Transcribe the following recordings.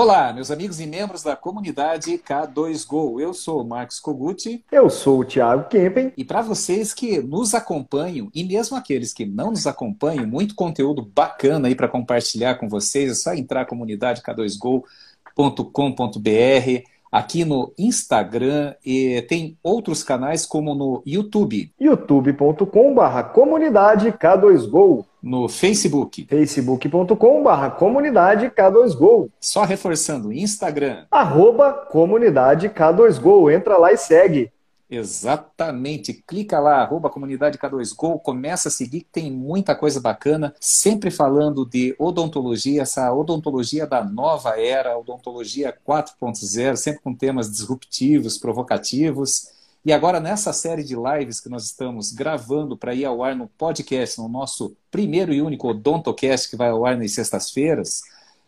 Olá, meus amigos e membros da comunidade K2Go. Eu sou o Marcos Koguti. Eu sou o Thiago Kempen. E para vocês que nos acompanham, e mesmo aqueles que não nos acompanham, muito conteúdo bacana aí para compartilhar com vocês. É só entrar comunidade K2Go.com.br aqui no Instagram e tem outros canais como no YouTube. youtube.com/barra comunidade K2Go. No Facebook. facebook.com/barra comunidade K2Go. Só reforçando, Instagram. Arroba comunidade K2Go. Entra lá e segue. Exatamente. Clica lá, arroba comunidade K2Go, começa a seguir, que tem muita coisa bacana, sempre falando de odontologia, essa odontologia da nova era, odontologia 4.0, sempre com temas disruptivos, provocativos. E agora, nessa série de lives que nós estamos gravando para ir ao ar no podcast, no nosso primeiro e único Odontocast, que vai ao ar nas sextas-feiras,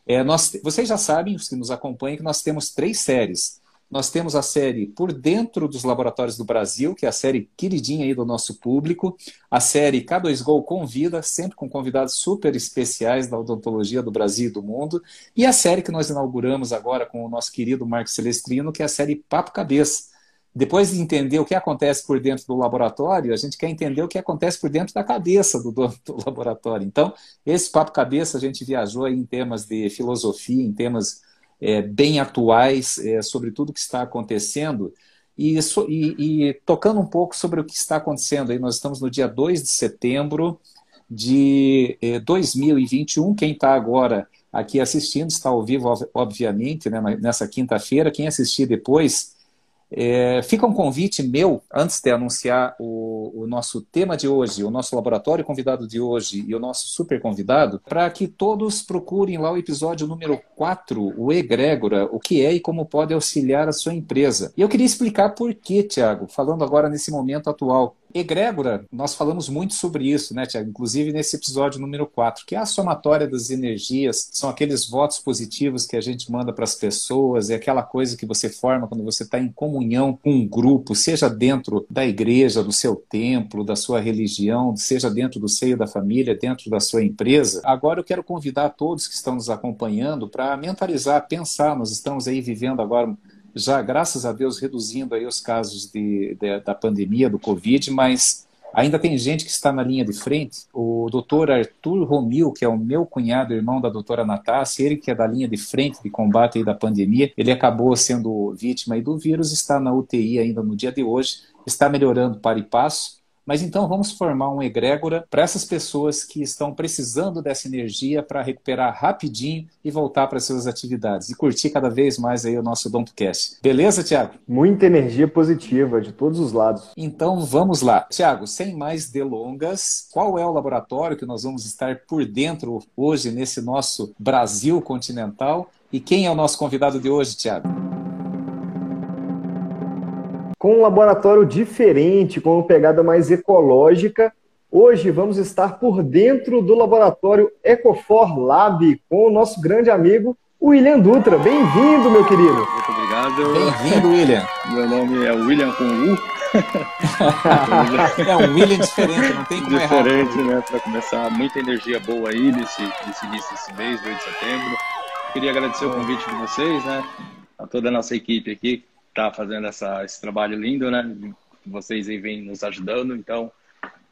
é, nós, vocês já sabem, os que nos acompanham, que nós temos três séries. Nós temos a série Por Dentro dos Laboratórios do Brasil, que é a série queridinha aí do nosso público. A série K2Go Convida, sempre com convidados super especiais da odontologia do Brasil e do mundo. E a série que nós inauguramos agora com o nosso querido Marcos Celestrino, que é a série Papo Cabeça. Depois de entender o que acontece por dentro do laboratório, a gente quer entender o que acontece por dentro da cabeça do dono do laboratório. Então, esse Papo Cabeça, a gente viajou em temas de filosofia, em temas é, bem atuais é, sobre tudo o que está acontecendo. E, e, e, tocando um pouco sobre o que está acontecendo, aí nós estamos no dia 2 de setembro de 2021. Quem está agora aqui assistindo está ao vivo, obviamente, né, nessa quinta-feira. Quem assistir depois é, fica um convite meu, antes de anunciar o, o, nosso tema de hoje, o nosso laboratório convidado de hoje e o nosso super convidado, para que todos procurem lá o episódio número 4, o Egrégora, o que é e como pode auxiliar a sua empresa. E eu queria explicar por que, Tiago, falando agora nesse momento atual. Egrégora, nós falamos muito sobre isso, né, Tiago? Inclusive nesse episódio número 4, que é a somatória das energias, são aqueles votos positivos que a gente manda para as pessoas, é aquela coisa que você forma quando você está em comunhão com um grupo, seja dentro da igreja, do seu templo, da sua religião, seja dentro do seio da família, dentro da sua empresa. Agora eu quero convidar todos que estão nos acompanhando para mentalizar, pensar, nós estamos aí vivendo agora já, graças a Deus, reduzindo aí os casos de, de, da pandemia, do Covid, mas ainda tem gente que está na linha de frente. O doutor Arthur Romil, que é o meu cunhado, irmão da doutora Natácia, ele que é da linha de frente de combate aí da pandemia, ele acabou sendo vítima aí do vírus, está na UTI ainda no dia de hoje, está melhorando para e passo, mas então vamos formar um egrégora para essas pessoas que estão precisando dessa energia para recuperar rapidinho e voltar para suas atividades e curtir cada vez mais aí o nosso DontoCast. Beleza, Tiago? Muita energia positiva de todos os lados. Então vamos lá. Tiago, sem mais delongas, qual é o laboratório que nós vamos estar por dentro hoje nesse nosso Brasil continental? E quem é o nosso convidado de hoje, Tiago? Com um laboratório diferente, com uma pegada mais ecológica. Hoje vamos estar por dentro do laboratório Ecofor Lab com o nosso grande amigo William Dutra. Bem-vindo, meu querido. Muito obrigado. Bem-vindo, William. Meu nome é William com U. é um William diferente, não tem como diferente, errar. Diferente, né? Para começar, muita energia boa aí nesse, nesse início desse mês, 2 de setembro. Queria agradecer o convite de vocês, né? A toda a nossa equipe aqui, tá fazendo essa, esse trabalho lindo, né? Vocês aí vêm nos ajudando, então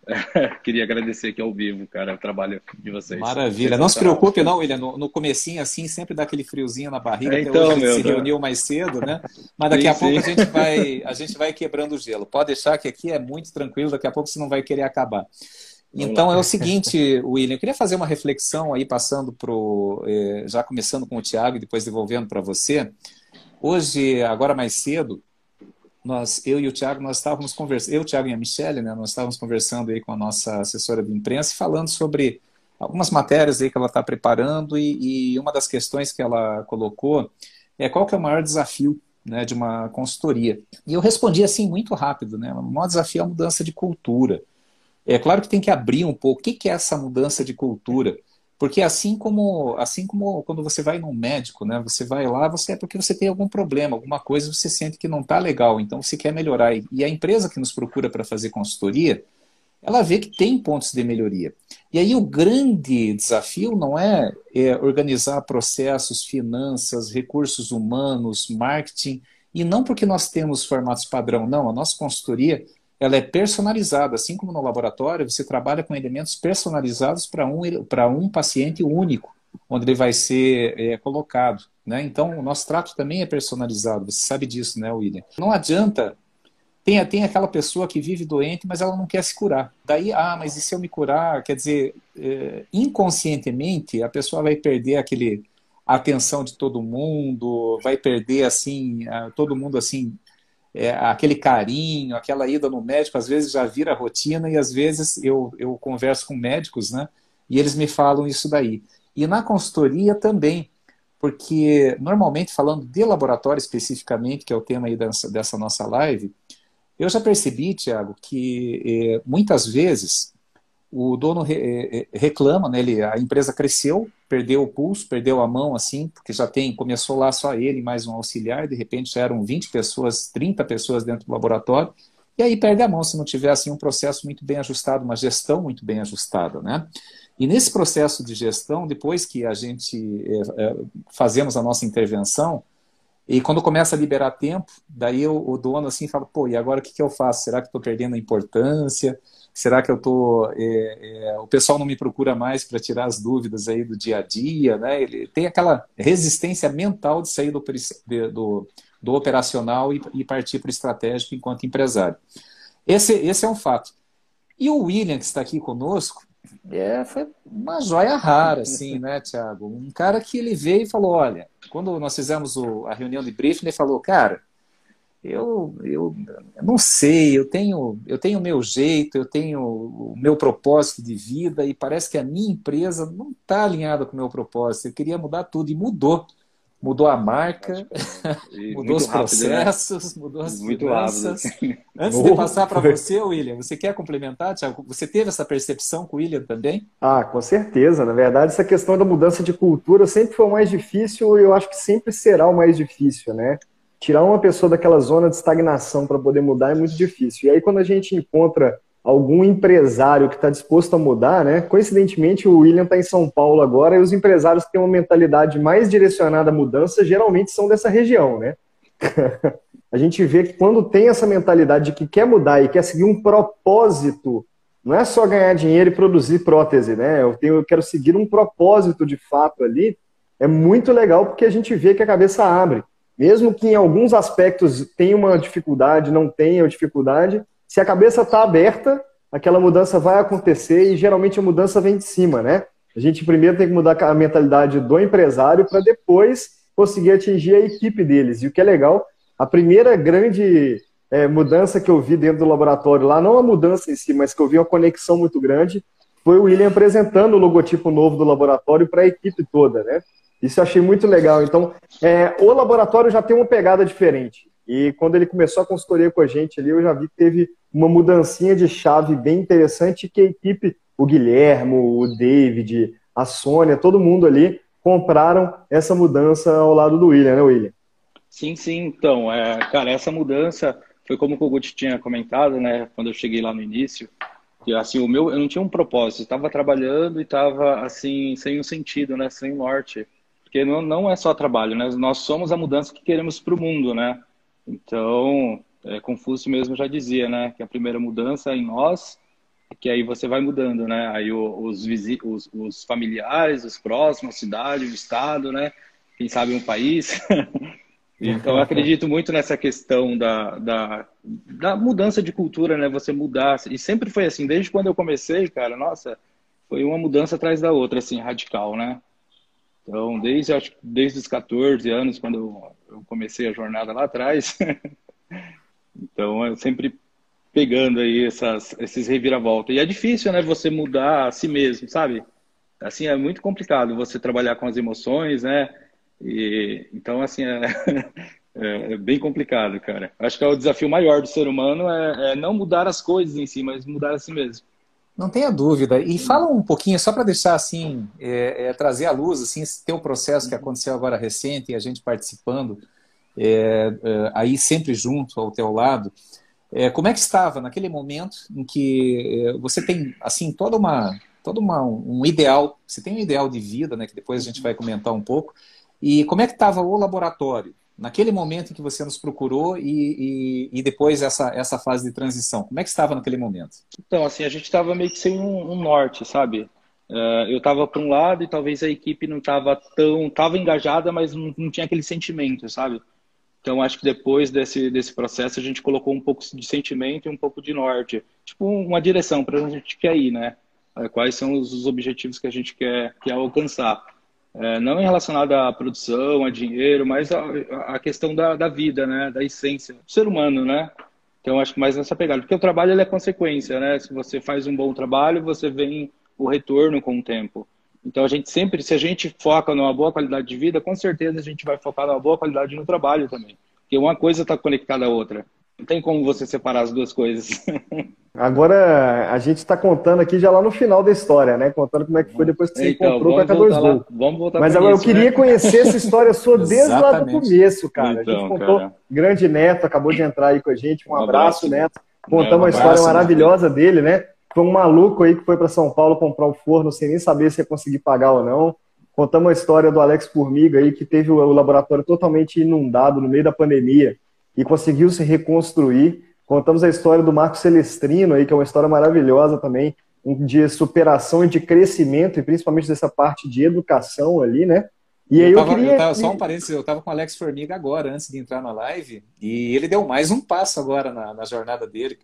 queria agradecer aqui ao vivo, cara, o trabalho de vocês. Maravilha. Não se preocupe, não, William. No, no comecinho, assim, sempre dá aquele friozinho na barriga. É, então, hoje a gente se reuniu mais cedo, né? Mas daqui sim, a pouco a gente, vai, a gente vai quebrando o gelo. Pode deixar que aqui é muito tranquilo, daqui a pouco você não vai querer acabar. Então é o seguinte, William, eu queria fazer uma reflexão aí, passando pro. Eh, já começando com o Tiago e depois devolvendo para você. Hoje, agora mais cedo, nós, eu e o Tiago, nós estávamos conversando, eu, Tiago e a Michelle, né, nós estávamos conversando aí com a nossa assessora de imprensa, falando sobre algumas matérias aí que ela está preparando e, e, uma das questões que ela colocou é qual que é o maior desafio né, de uma consultoria. E eu respondi assim muito rápido, né, o maior desafio é a mudança de cultura. É claro que tem que abrir um pouco, o que, que é essa mudança de cultura? Porque assim como, assim como quando você vai num médico, né, você vai lá, você é porque você tem algum problema, alguma coisa, você sente que não está legal, então você quer melhorar. E a empresa que nos procura para fazer consultoria, ela vê que tem pontos de melhoria. E aí o grande desafio não é, é organizar processos, finanças, recursos humanos, marketing, e não porque nós temos formatos padrão, não. A nossa consultoria ela é personalizada, assim como no laboratório, você trabalha com elementos personalizados para um, um paciente único, onde ele vai ser é, colocado. Né? Então, o nosso trato também é personalizado, você sabe disso, né, William? Não adianta tem, tem aquela pessoa que vive doente, mas ela não quer se curar. Daí, ah, mas e se eu me curar? Quer dizer, é, inconscientemente, a pessoa vai perder aquele a atenção de todo mundo, vai perder assim, todo mundo assim, é, aquele carinho, aquela ida no médico, às vezes já vira rotina e às vezes eu, eu converso com médicos, né? E eles me falam isso daí. E na consultoria também, porque normalmente falando de laboratório especificamente, que é o tema aí dessa, dessa nossa live, eu já percebi, Tiago, que eh, muitas vezes o dono re, eh, reclama, né, ele, a empresa cresceu, perdeu o pulso, perdeu a mão, assim, porque já tem, começou lá só ele mais um auxiliar, de repente já eram 20 pessoas, 30 pessoas dentro do laboratório, e aí perde a mão se não tiver assim, um processo muito bem ajustado, uma gestão muito bem ajustada. Né? E nesse processo de gestão, depois que a gente é, fazemos a nossa intervenção, e quando começa a liberar tempo, daí o, o dono assim fala, pô, e agora o que, que eu faço? Será que estou perdendo a importância? Será que eu tô, é, é, o pessoal não me procura mais para tirar as dúvidas aí do dia a dia, né? Ele tem aquela resistência mental de sair do, do, do operacional e, e partir para o estratégico enquanto empresário. Esse, esse é um fato. E o William, que está aqui conosco, é, foi uma joia rara, assim, né, Tiago? Um cara que ele veio e falou: olha, quando nós fizemos o, a reunião de briefing, ele falou, cara, eu, eu, não sei, eu tenho eu tenho o meu jeito, eu tenho o meu propósito de vida e parece que a minha empresa não está alinhada com o meu propósito. Eu queria mudar tudo e mudou mudou a marca, mudou os rápido, né? processos, né? mudou as muito finanças. Rápido. Antes de passar para você, William, você quer complementar, Tiago? Você teve essa percepção com o William também? Ah, com certeza. Na verdade, essa questão da mudança de cultura sempre foi o mais difícil e eu acho que sempre será o mais difícil, né? Tirar uma pessoa daquela zona de estagnação para poder mudar é muito difícil. E aí, quando a gente encontra algum empresário que está disposto a mudar, né? Coincidentemente, o William está em São Paulo agora e os empresários que têm uma mentalidade mais direcionada à mudança geralmente são dessa região, né? a gente vê que quando tem essa mentalidade de que quer mudar e quer seguir um propósito, não é só ganhar dinheiro e produzir prótese, né? Eu, tenho, eu quero seguir um propósito de fato ali. É muito legal porque a gente vê que a cabeça abre. Mesmo que em alguns aspectos tenha uma dificuldade, não tenha dificuldade, se a cabeça está aberta, aquela mudança vai acontecer e geralmente a mudança vem de cima, né? A gente primeiro tem que mudar a mentalidade do empresário para depois conseguir atingir a equipe deles. E o que é legal, a primeira grande é, mudança que eu vi dentro do laboratório lá, não a mudança em si, mas que eu vi uma conexão muito grande, foi o William apresentando o logotipo novo do laboratório para a equipe toda, né? Isso eu achei muito legal. Então, é, o laboratório já tem uma pegada diferente. E quando ele começou a consultoria com a gente ali, eu já vi que teve uma mudancinha de chave bem interessante que a equipe, o Guilhermo, o David, a Sônia, todo mundo ali compraram essa mudança ao lado do William, né, William? Sim, sim. Então, é, cara, essa mudança foi como o Kogut tinha comentado, né, quando eu cheguei lá no início, que assim, o meu, eu não tinha um propósito, estava trabalhando e estava assim, sem um sentido, né, sem norte. Porque não, não é só trabalho, né? Nós somos a mudança que queremos para o mundo, né? Então, é, Confúcio mesmo já dizia, né, que a primeira mudança é em nós, que aí você vai mudando, né? Aí os, os, os familiares, os próximos, a cidade, o estado, né? Quem sabe um país. então, eu acredito muito nessa questão da, da, da mudança de cultura, né? Você mudar. E sempre foi assim, desde quando eu comecei, cara, nossa, foi uma mudança atrás da outra, assim, radical, né? Então, desde, acho, desde os 14 anos, quando eu, comecei a jornada lá atrás, então eu sempre pegando aí essas, esses reviravoltas. E é difícil, né, você mudar a si mesmo, sabe? Assim, é muito complicado você trabalhar com as emoções, né? E, então, assim, é, é, é, bem complicado, cara. Acho que é o desafio maior do ser humano é, é não mudar as coisas em si, mas mudar a si mesmo. Não tenha dúvida. E fala um pouquinho, só para deixar assim, é, é, trazer à luz assim, esse teu processo que aconteceu agora recente e a gente participando, é, é, aí sempre junto ao teu lado. É, como é que estava naquele momento em que é, você tem assim toda uma todo uma, um ideal, você tem um ideal de vida, né, que depois a gente vai comentar um pouco. E como é que estava o laboratório? Naquele momento em que você nos procurou e, e, e, depois essa, essa fase de transição, como é que estava naquele momento? Então, assim, a gente estava meio que sem um, um norte, sabe? Uh, eu estava para um lado e talvez a equipe não estava tão... Estava engajada, mas não, não tinha aquele sentimento, sabe? Então, acho que depois desse, desse processo, a gente colocou um pouco de sentimento e um pouco de norte. Tipo, uma direção para onde a gente quer ir, né? É, quais são os objetivos que a gente quer, quer alcançar. É, não em relacionado à produção, a dinheiro, mas a, a questão da, da, vida, né? Da essência do ser humano, né? Então, acho que mais nessa pegada. Porque o trabalho é consequência, né? Se você faz um bom trabalho, você vem o retorno com o tempo. Então, a gente sempre, se a gente foca numa boa qualidade de vida, com certeza a gente vai focar numa boa qualidade no trabalho também. Porque uma coisa está conectada à outra. Não tem como você separar as duas coisas. Agora, a gente está contando aqui já lá no final da história, né? Contando como é que foi depois que você então, comprou com a K2 Gol. Vamos voltar Mas agora isso, eu queria né? conhecer essa história sua desde lá do começo, cara. Então, a gente então, contou, cara. grande Neto acabou de entrar aí com a gente. Um, um abraço, abraço, Neto. Contamos é, um uma história maravilhosa Neto. dele, né? Foi um maluco aí que foi para São Paulo comprar o um forno sem nem saber se ia conseguir pagar ou não. Contamos a história do Alex Formiga aí, que teve o laboratório totalmente inundado no meio da pandemia e conseguiu se reconstruir. Contamos a história do Marco Celestrino aí, que é uma história maravilhosa também, de superação e de crescimento, e principalmente dessa parte de educação ali, né? E aí eu, tava, eu queria. Eu tava, só um parênteses, eu estava com o Alex Formiga agora, antes de entrar na live, e ele deu mais um passo agora na, na jornada dele.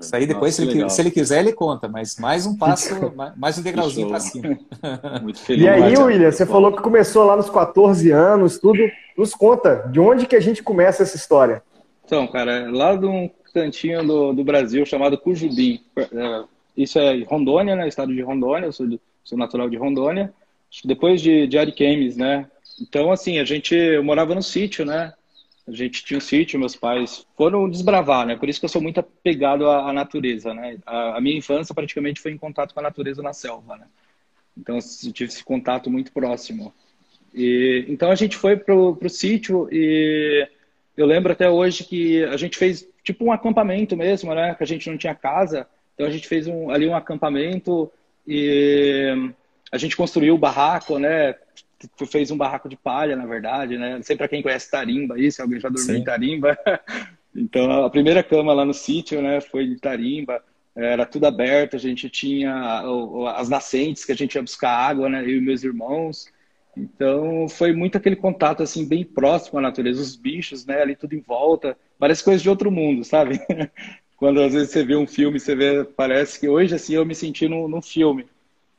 Isso aí depois, Nossa, se, ele, se, ele, quiser, ele conta, mas mais um passo, mais um degrauzinho para cima. Muito feliz. E aí, William, você falou que começou lá nos 14 anos, tudo. Nos conta, de onde que a gente começa essa história? Então, cara, lá de um cantinho do, do Brasil chamado Cujubim. É, isso é Rondônia, né? Estado de Rondônia, eu sou, de, sou natural de Rondônia. Depois de, de Ariquemes, né? Então, assim, a gente, eu morava no sítio, né? A gente tinha um sítio, meus pais foram desbravar, né? Por isso que eu sou muito apegado à, à natureza, né? A, a, minha infância praticamente foi em contato com a natureza na selva, né? Então, eu tive esse contato muito próximo. E, então, a gente foi pro, pro sítio e eu lembro até hoje que a gente fez tipo um acampamento mesmo, né? Que a gente não tinha casa, então a gente fez um, ali um acampamento e a gente construiu o barraco, né? Fez um barraco de palha, na verdade, né? Não sei para quem conhece Tarimba aí, se alguém já dormiu Sim. em Tarimba. Então a primeira cama lá no sítio, né? Foi de Tarimba. Era tudo aberto, a gente tinha as nascentes que a gente ia buscar água, né? Eu e meus irmãos. Então foi muito aquele contato assim bem próximo à natureza, os bichos, né, ali tudo em volta, parece coisa de outro mundo, sabe? Quando às vezes você vê um filme, você vê, parece que hoje assim eu me senti num, num filme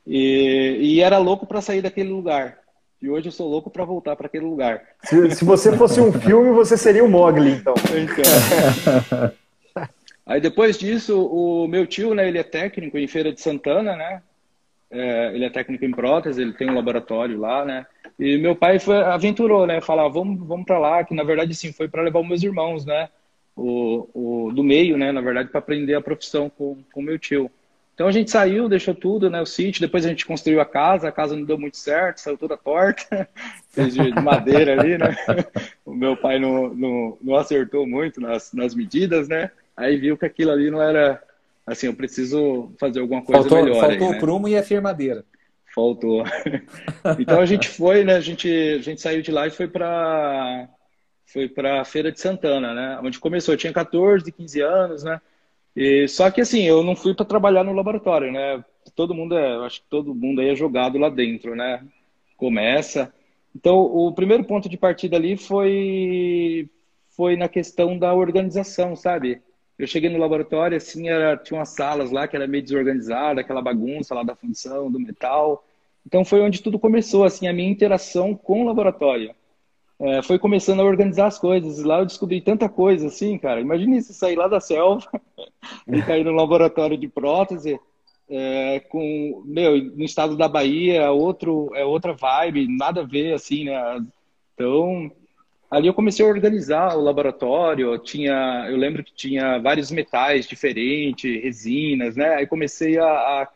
e, e era louco para sair daquele lugar. E hoje eu sou louco para voltar para aquele lugar. Se, se, você fosse um filme, você seria o Mogli, então. então. Aí depois disso, o meu tio, né, ele é técnico em Feira de Santana, né? É, ele é técnico em prótese, ele tem um laboratório lá, né? E meu pai foi, aventurou, né? Falar, vamos, vamos para lá, que na verdade, sim, foi para levar os meus irmãos, né? O, o, do meio, né? Na verdade, para aprender a profissão com o meu tio. Então a gente saiu, deixou tudo, né? O sítio, depois a gente construiu a casa, a casa não deu muito certo, saiu toda torta, fez de madeira ali, né? O meu pai não, não, não acertou muito nas, nas medidas, né? Aí viu que aquilo ali não era assim, eu preciso fazer alguma coisa faltou, melhor. Faltou aí, né? o prumo e a firmadeira. Faltou. então a gente foi, né? A gente, a gente saiu de lá e foi para foi para a Feira de Santana, né? Onde começou. Eu tinha 14, 15 anos, né? E, só que assim, eu não fui para trabalhar no laboratório, né? Todo mundo é, acho que todo mundo aí é jogado lá dentro, né? Começa. Então, o primeiro ponto de partida ali foi foi na questão da organização, sabe? Eu cheguei no laboratório, assim, era, tinha umas salas lá que era meio desorganizada, aquela bagunça lá da função, do metal. Então foi onde tudo começou, assim, a minha interação com o laboratório. É, foi começando a organizar as coisas. Lá eu descobri tanta coisa, assim, cara. Imagine se sair lá da selva e cair no laboratório de prótese, é, com, meu, no estado da Bahia, outro, é outra vibe, nada a ver, assim, né? Então, ali eu comecei a organizar o laboratório, tinha, eu lembro que tinha vários metais diferentes, resinas, né? Aí comecei a, a,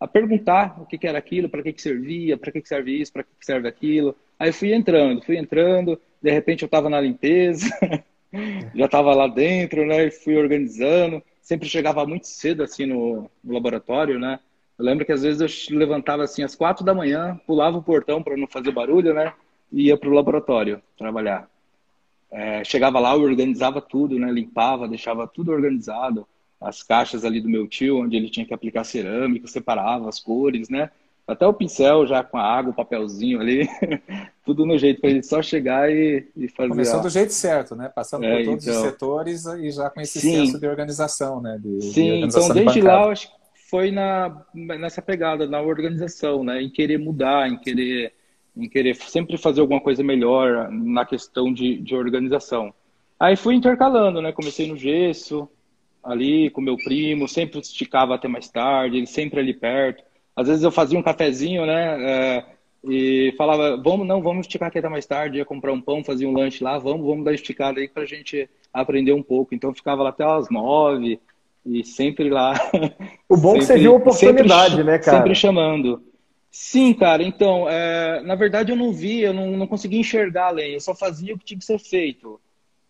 a perguntar o que, que, era aquilo, para que, que servia, para que, que serve isso, para que, que serve aquilo. Aí fui entrando, fui entrando, de repente eu estava na limpeza, já estava lá dentro, né? E fui organizando. Sempre chegava muito cedo assim no, no laboratório, né? Eu lembro que às vezes eu levantava assim às quatro da manhã, pulava o portão para não fazer barulho, né? E ia para o laboratório trabalhar. É, chegava lá, eu organizava tudo, né? Limpava, deixava tudo organizado. As caixas ali do meu tio, onde ele tinha que aplicar cerâmica, separava as cores, né? Até o pincel já com a água, o papelzinho ali, tudo no jeito para ele só chegar e, e fazer. Começou a... do jeito certo, né? Passando é, por todos então... os setores e já com esse Sim. senso de organização, né? De, Sim, de organização então desde de lá eu acho que foi na, nessa pegada, na organização, né? Em querer mudar, em querer, em querer sempre fazer alguma coisa melhor na questão de, de organização. Aí fui intercalando, né? Comecei no gesso, ali com meu primo, sempre esticava até mais tarde, ele sempre ali perto às vezes eu fazia um cafezinho, né? É, e falava, vamos, não, vamos esticar aqui até mais tarde, ia comprar um pão, fazia um lanche lá, vamos, vamos dar esticada aí para a gente aprender um pouco. Então ficava lá até às nove e sempre lá. O bom sempre, é que você viu a oportunidade, sempre, né, cara? Sempre chamando. Sim, cara, então, é, na verdade eu não vi, eu não, não conseguia enxergar além, eu só fazia o que tinha que ser feito.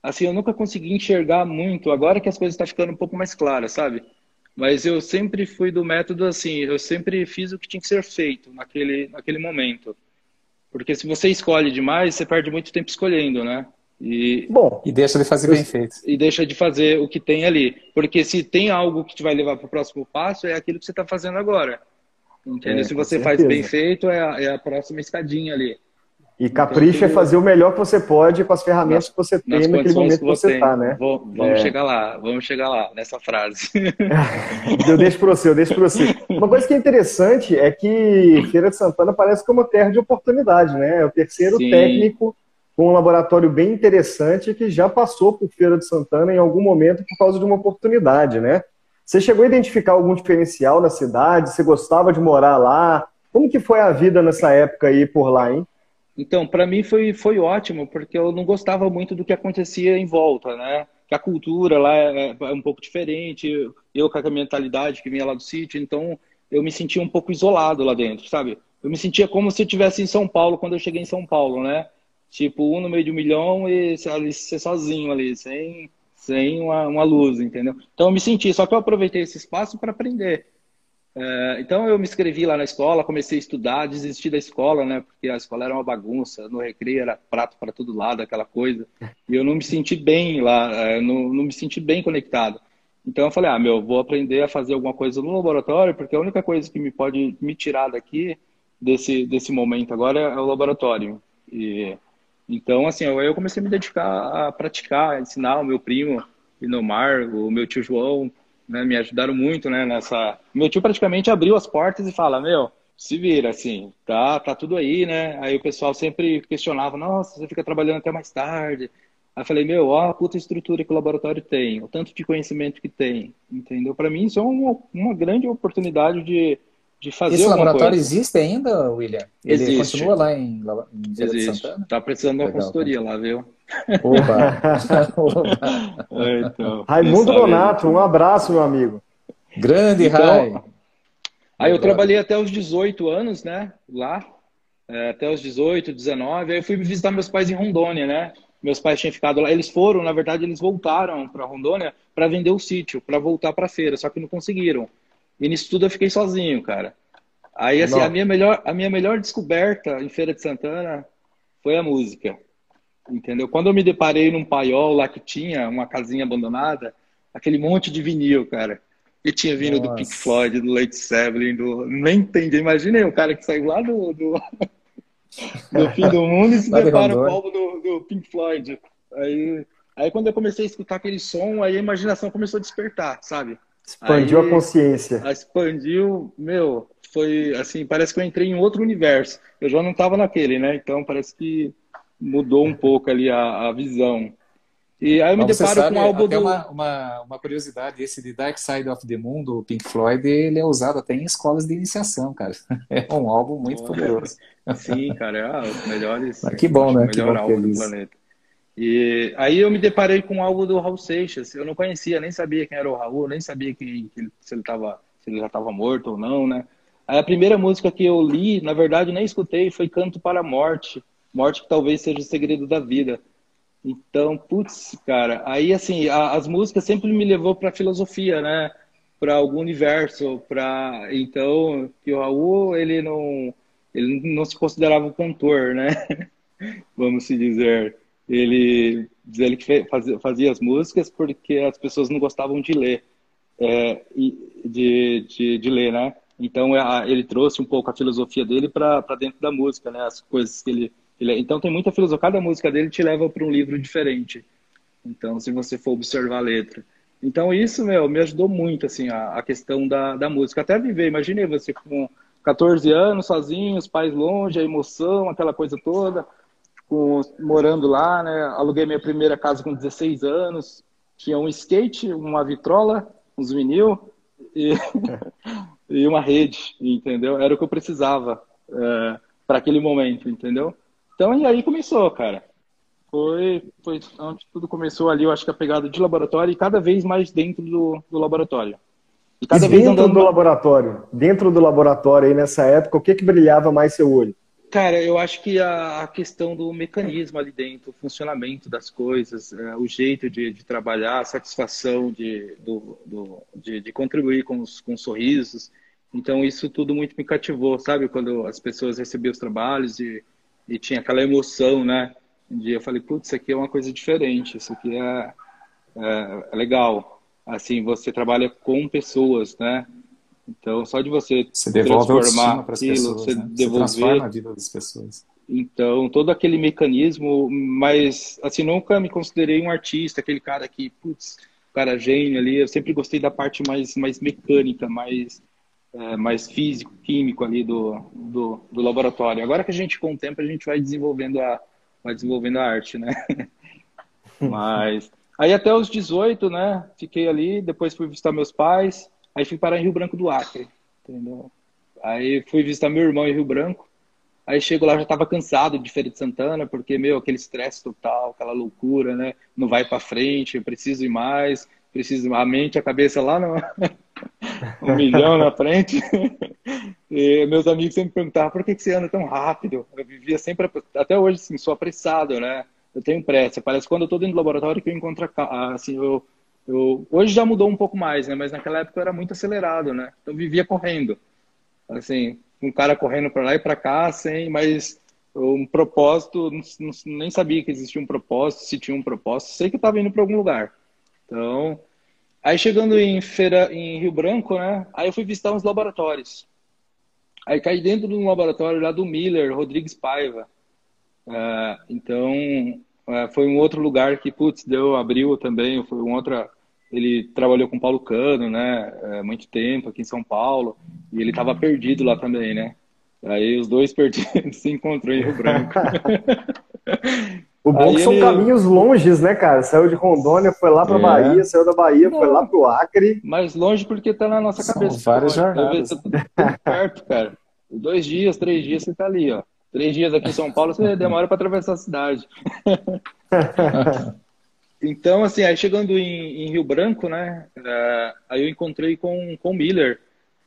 Assim, eu nunca consegui enxergar muito, agora que as coisas estão ficando um pouco mais claras, sabe? Mas eu sempre fui do método assim, eu sempre fiz o que tinha que ser feito naquele, naquele momento. Porque se você escolhe demais, você perde muito tempo escolhendo, né? E, Bom, e deixa de fazer bem feito. E deixa de fazer o que tem ali. Porque se tem algo que te vai levar para o próximo passo, é aquilo que você está fazendo agora. Entendeu? É, se você faz bem feito, é a, é a próxima escadinha ali. E capricha então, é fazer o melhor que você pode com as ferramentas nas, que você tem naquele momento que você está, né? Vou, vamos é. chegar lá, vamos chegar lá nessa frase. eu deixo para você, eu deixo para você. Uma coisa que é interessante é que Feira de Santana parece como uma terra de oportunidade, né? É o terceiro Sim. técnico com um laboratório bem interessante que já passou por Feira de Santana em algum momento por causa de uma oportunidade, né? Você chegou a identificar algum diferencial na cidade? Você gostava de morar lá? Como que foi a vida nessa época aí por lá, hein? Então, para mim foi, foi ótimo, porque eu não gostava muito do que acontecia em volta, né? Que a cultura lá é, é um pouco diferente, eu com a mentalidade que vinha lá do sítio, então eu me sentia um pouco isolado lá dentro, sabe? Eu me sentia como se eu estivesse em São Paulo quando eu cheguei em São Paulo, né? Tipo, um no meio de um milhão e ser sozinho ali, sem, sem uma, uma luz, entendeu? Então eu me senti, só que eu aproveitei esse espaço para aprender. É, então eu me inscrevi lá na escola, comecei a estudar, desisti da escola, né? Porque a escola era uma bagunça, no recreio era prato para todo lado, aquela coisa. E eu não me senti bem lá, é, não, não me senti bem conectado. Então eu falei, ah, meu, vou aprender a fazer alguma coisa no laboratório, porque a única coisa que me pode me tirar daqui desse desse momento agora é o laboratório. E então assim, eu, eu comecei a me dedicar a praticar, a ensinar o meu primo, Inomar, o meu tio João, né, me ajudaram muito, né, nessa... Meu tio praticamente abriu as portas e fala, meu, se vira, assim, tá, tá tudo aí, né? Aí o pessoal sempre questionava, nossa, você fica trabalhando até mais tarde. Aí eu falei, meu, ó a puta estrutura que o laboratório tem, o tanto de conhecimento que tem, entendeu? Para mim isso é uma, uma grande oportunidade de, de fazer Esse laboratório coisa. existe ainda, William? Ele existe. continua lá em, em Existe. Tá precisando de uma consultoria lá, viu? Opa! é, então, Raimundo Donato, um abraço, meu amigo. Grande então, Rai. Aí eu trabalhei até os 18 anos, né? Lá. É, até os 18, 19. Aí eu fui visitar meus pais em Rondônia, né? Meus pais tinham ficado lá. Eles foram, na verdade, eles voltaram para Rondônia para vender o sítio, para voltar para feira, só que não conseguiram. E nisso tudo eu fiquei sozinho, cara. Aí, assim, a minha, melhor, a minha melhor descoberta em Feira de Santana foi a música. Entendeu? Quando eu me deparei num paiol lá que tinha uma casinha abandonada, aquele monte de vinil, cara. E tinha vindo Nossa. do Pink Floyd, do Led Zeppelin, do... nem entendi. Imaginei um cara que saiu lá do, do, do fim do mundo e se depara com o álbum do, do Pink Floyd. Aí, aí quando eu comecei a escutar aquele som, aí a imaginação começou a despertar, sabe? Expandiu aí, a consciência. Expandiu, meu, foi assim, parece que eu entrei em outro universo. Eu já não estava naquele, né? Então parece que mudou um pouco ali a, a visão. E aí eu me Mas deparo sabe, com o álbum do... Uma, uma, uma, curiosidade, esse de Dark Side of the Moon, do Pink Floyd, ele é usado até em escolas de iniciação, cara. É um álbum muito oh, poderoso. Sim, cara, é os melhores... Mas que bom, né? O melhor álbum do planeta. E aí eu me deparei com o álbum do Raul Seixas. Eu não conhecia, nem sabia quem era o Raul, nem sabia que se, ele tava, se ele já estava morto ou não, né? Aí a primeira música que eu li, na verdade nem escutei, foi Canto para a Morte, Morte que talvez seja o segredo da vida. Então, putz, cara, aí assim, a, as músicas sempre me levou para filosofia, né? Para algum universo, para então que o Raul ele não ele não se considerava um cantor, né? Vamos se dizer. Ele diz ele que fazia, fazia as músicas porque as pessoas não gostavam de ler, é, de, de, de ler, né? Então ele trouxe um pouco a filosofia dele para dentro da música, né? As coisas que ele, ele então tem muita filosofia. Cada música dele te leva para um livro diferente. Então, se você for observar a letra. Então, isso, meu, me ajudou muito, assim, a, a questão da, da música. Até viver, imaginei você com 14 anos, sozinho, os pais longe, a emoção, aquela coisa toda, com, morando lá, né? Aluguei minha primeira casa com 16 anos, tinha um skate, uma vitrola, uns vinil, e, e uma rede, entendeu? Era o que eu precisava é, para aquele momento, entendeu? Então, e aí começou, cara. Foi, foi onde tudo começou ali, eu acho que a pegada de laboratório e cada vez mais dentro do, do laboratório. E cada e vez dentro andando... do laboratório, dentro do laboratório aí nessa época, o que que brilhava mais seu olho? Cara, eu acho que a, a, questão do mecanismo ali dentro, o funcionamento das coisas, é, o jeito de, de, trabalhar, a satisfação de, do, do, de, de, contribuir com os, com os sorrisos. Então, isso tudo muito me cativou, sabe? Quando as pessoas recebiam os trabalhos e, e tinha aquela emoção, né? Um dia eu falei, putz, isso aqui é uma coisa diferente, isso aqui é, é, é legal. Assim, você trabalha com pessoas, né? Então, só de você, você transformar aquilo, pessoas, você né? devolver. Você transforma a vida das pessoas. Então, todo aquele mecanismo, mas, assim, nunca me considerei um artista, aquele cara que, putz, cara gênio ali. Eu sempre gostei da parte mais, mais mecânica, mais, é, mais físico, químico ali do, do, do, laboratório. Agora que a gente, com o tempo, a gente vai desenvolvendo a, vai desenvolvendo a arte, né? mas, aí até os 18, né, fiquei ali, depois fui visitar meus pais, Aí fui parar em Rio Branco do Acre, entendeu? Aí fui visitar meu irmão em Rio Branco. Aí chego lá, já tava cansado de Feira de Santana, porque, meu, aquele estresse total, aquela loucura, né? Não vai para frente, eu preciso ir mais, preciso a mente, a cabeça lá no... um milhão na frente. E meus amigos sempre perguntavam, por que, que você anda tão rápido? Eu vivia sempre, até hoje, assim, sou apressado, né? Eu tenho pressa. Parece quando eu tô dentro do laboratório que eu encontro, assim, eu eu, hoje já mudou um pouco mais, né? Mas naquela época eu era muito acelerado, né? Então eu vivia correndo. Assim, um cara correndo para lá e para cá, sem, mas um propósito, não, não, nem sabia que existia um propósito, se tinha um propósito, sei que eu estava indo para algum lugar. Então, aí chegando em feira em Rio Branco, né? Aí eu fui visitar uns laboratórios. Aí caí dentro de um laboratório lá do Miller, Rodrigues Paiva. Uh, então, uh, foi um outro lugar que, putz, deu, abriu também, foi uma outra ele trabalhou com Paulo Cano, né, é, muito tempo aqui em São Paulo, e ele estava perdido lá também, né? Aí os dois perdidos se encontrou em Rio Branco. o bom é que são ele... caminhos longes, né, cara? Saiu de Rondônia, foi lá para é. Bahia, saiu da Bahia, Não, foi lá pro Acre. Mais longe porque tá na nossa são cabeça. várias jornadas. Tá tudo perto, cara. Dois dias, três dias você tá ali, ó. Três dias aqui em São Paulo, você demora para atravessar a cidade. Então, assim, aí chegando em, em Rio Branco, né? Uh, aí eu encontrei com, com o Miller.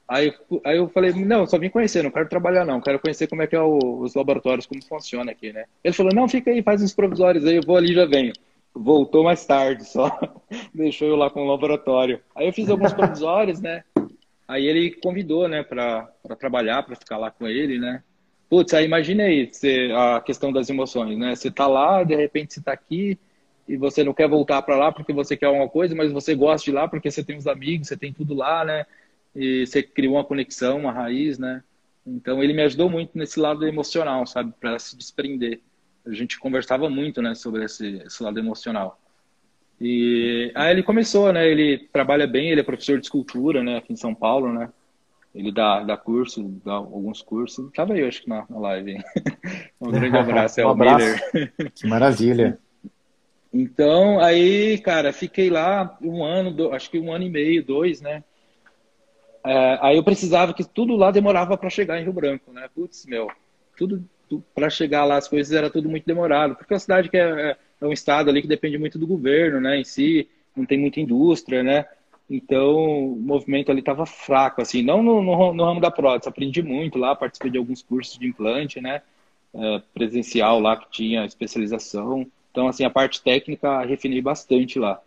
Aí, aí eu falei, não, só vim conhecer, não quero trabalhar não, quero conhecer como é que é o, os laboratórios, como funciona aqui, né? Ele falou, não, fica aí, faz uns provisórios aí, eu vou ali já venho. Voltou mais tarde só, deixou eu lá com o laboratório. Aí eu fiz alguns provisórios, né? Aí ele convidou, né, para trabalhar, para ficar lá com ele, né? Putz, aí imaginei a questão das emoções, né? Você tá lá, de repente você tá aqui, e você não quer voltar para lá porque você quer alguma coisa, mas você gosta de lá porque você tem os amigos, você tem tudo lá, né? E você criou uma conexão, uma raiz, né? Então ele me ajudou muito nesse lado emocional, sabe, para se desprender. A gente conversava muito, né, sobre esse, esse lado emocional. E aí ele começou, né? Ele trabalha bem, ele é professor de escultura, né, aqui em São Paulo, né? Ele dá, dá curso, dá alguns cursos. Tava aí, acho que na, na live. um grande abraço, é um o abraço. Miller. Que maravilha. Então, aí, cara, fiquei lá um ano, do, acho que um ano e meio, dois, né? É, aí eu precisava que tudo lá demorava para chegar em Rio Branco, né? Putz, meu, tudo, para chegar lá as coisas era tudo muito demorado, porque é uma cidade que é, é, é, um estado ali que depende muito do governo, né? Em si, não tem muita indústria, né? Então, o movimento ali estava fraco, assim, não no, no, no, ramo da prótese, aprendi muito lá, participei de alguns cursos de implante, né? É, presencial lá que tinha especialização Então, assim, a parte técnica refinei bastante lá.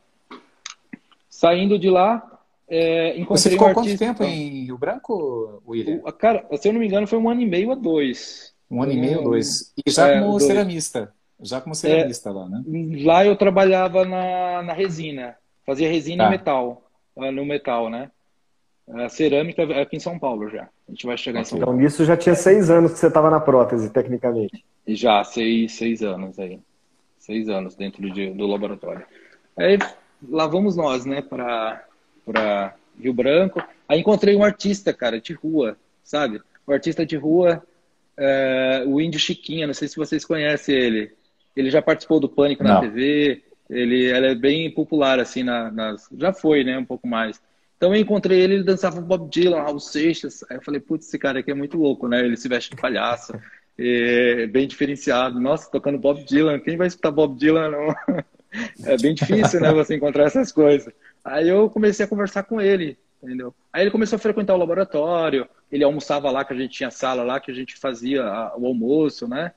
Saindo de lá, é, encontrei Você ficou um quanto tempo em Rio Branco, William? O- Cara, se eu não me engano, foi um ano e meio a dois. Um ano e meio, Um- dois. E já é, como dois. ceramista. Já como ceramista lá, né? Lá eu trabalhava na, na resina. Fazia resina Tá. e metal. ah, No metal, né? A cerâmica é aqui em São Paulo já. A gente vai chegar em São Então, nisso já tinha seis anos que você estava na prótese, tecnicamente. Já, seis, seis anos aí. Seis anos dentro de, do laboratório. Aí lá vamos nós, né, para para Rio Branco. Aí encontrei um artista, cara, de rua, sabe? O artista de rua, é, o Índio Chiquinha, não sei se vocês conhecem ele. Ele já participou do Pânico na Não. TV. Ele, ele é bem popular, assim, na, nas... já foi, né, um pouco mais. Então eu encontrei ele, ele dançava Bob Dylan, Raul Seixas. Aí eu falei, putz, esse cara aqui é muito louco, né? Ele se veste de palhaço, é bem diferenciado. Nossa, tocando Bob Dylan, quem vai escutar Bob Dylan? Não? É bem difícil, né, você encontrar essas coisas. Aí eu comecei a conversar com ele, entendeu? Aí ele começou a frequentar o laboratório, ele almoçava lá, que a gente tinha sala lá, que a gente fazia a- o almoço, né?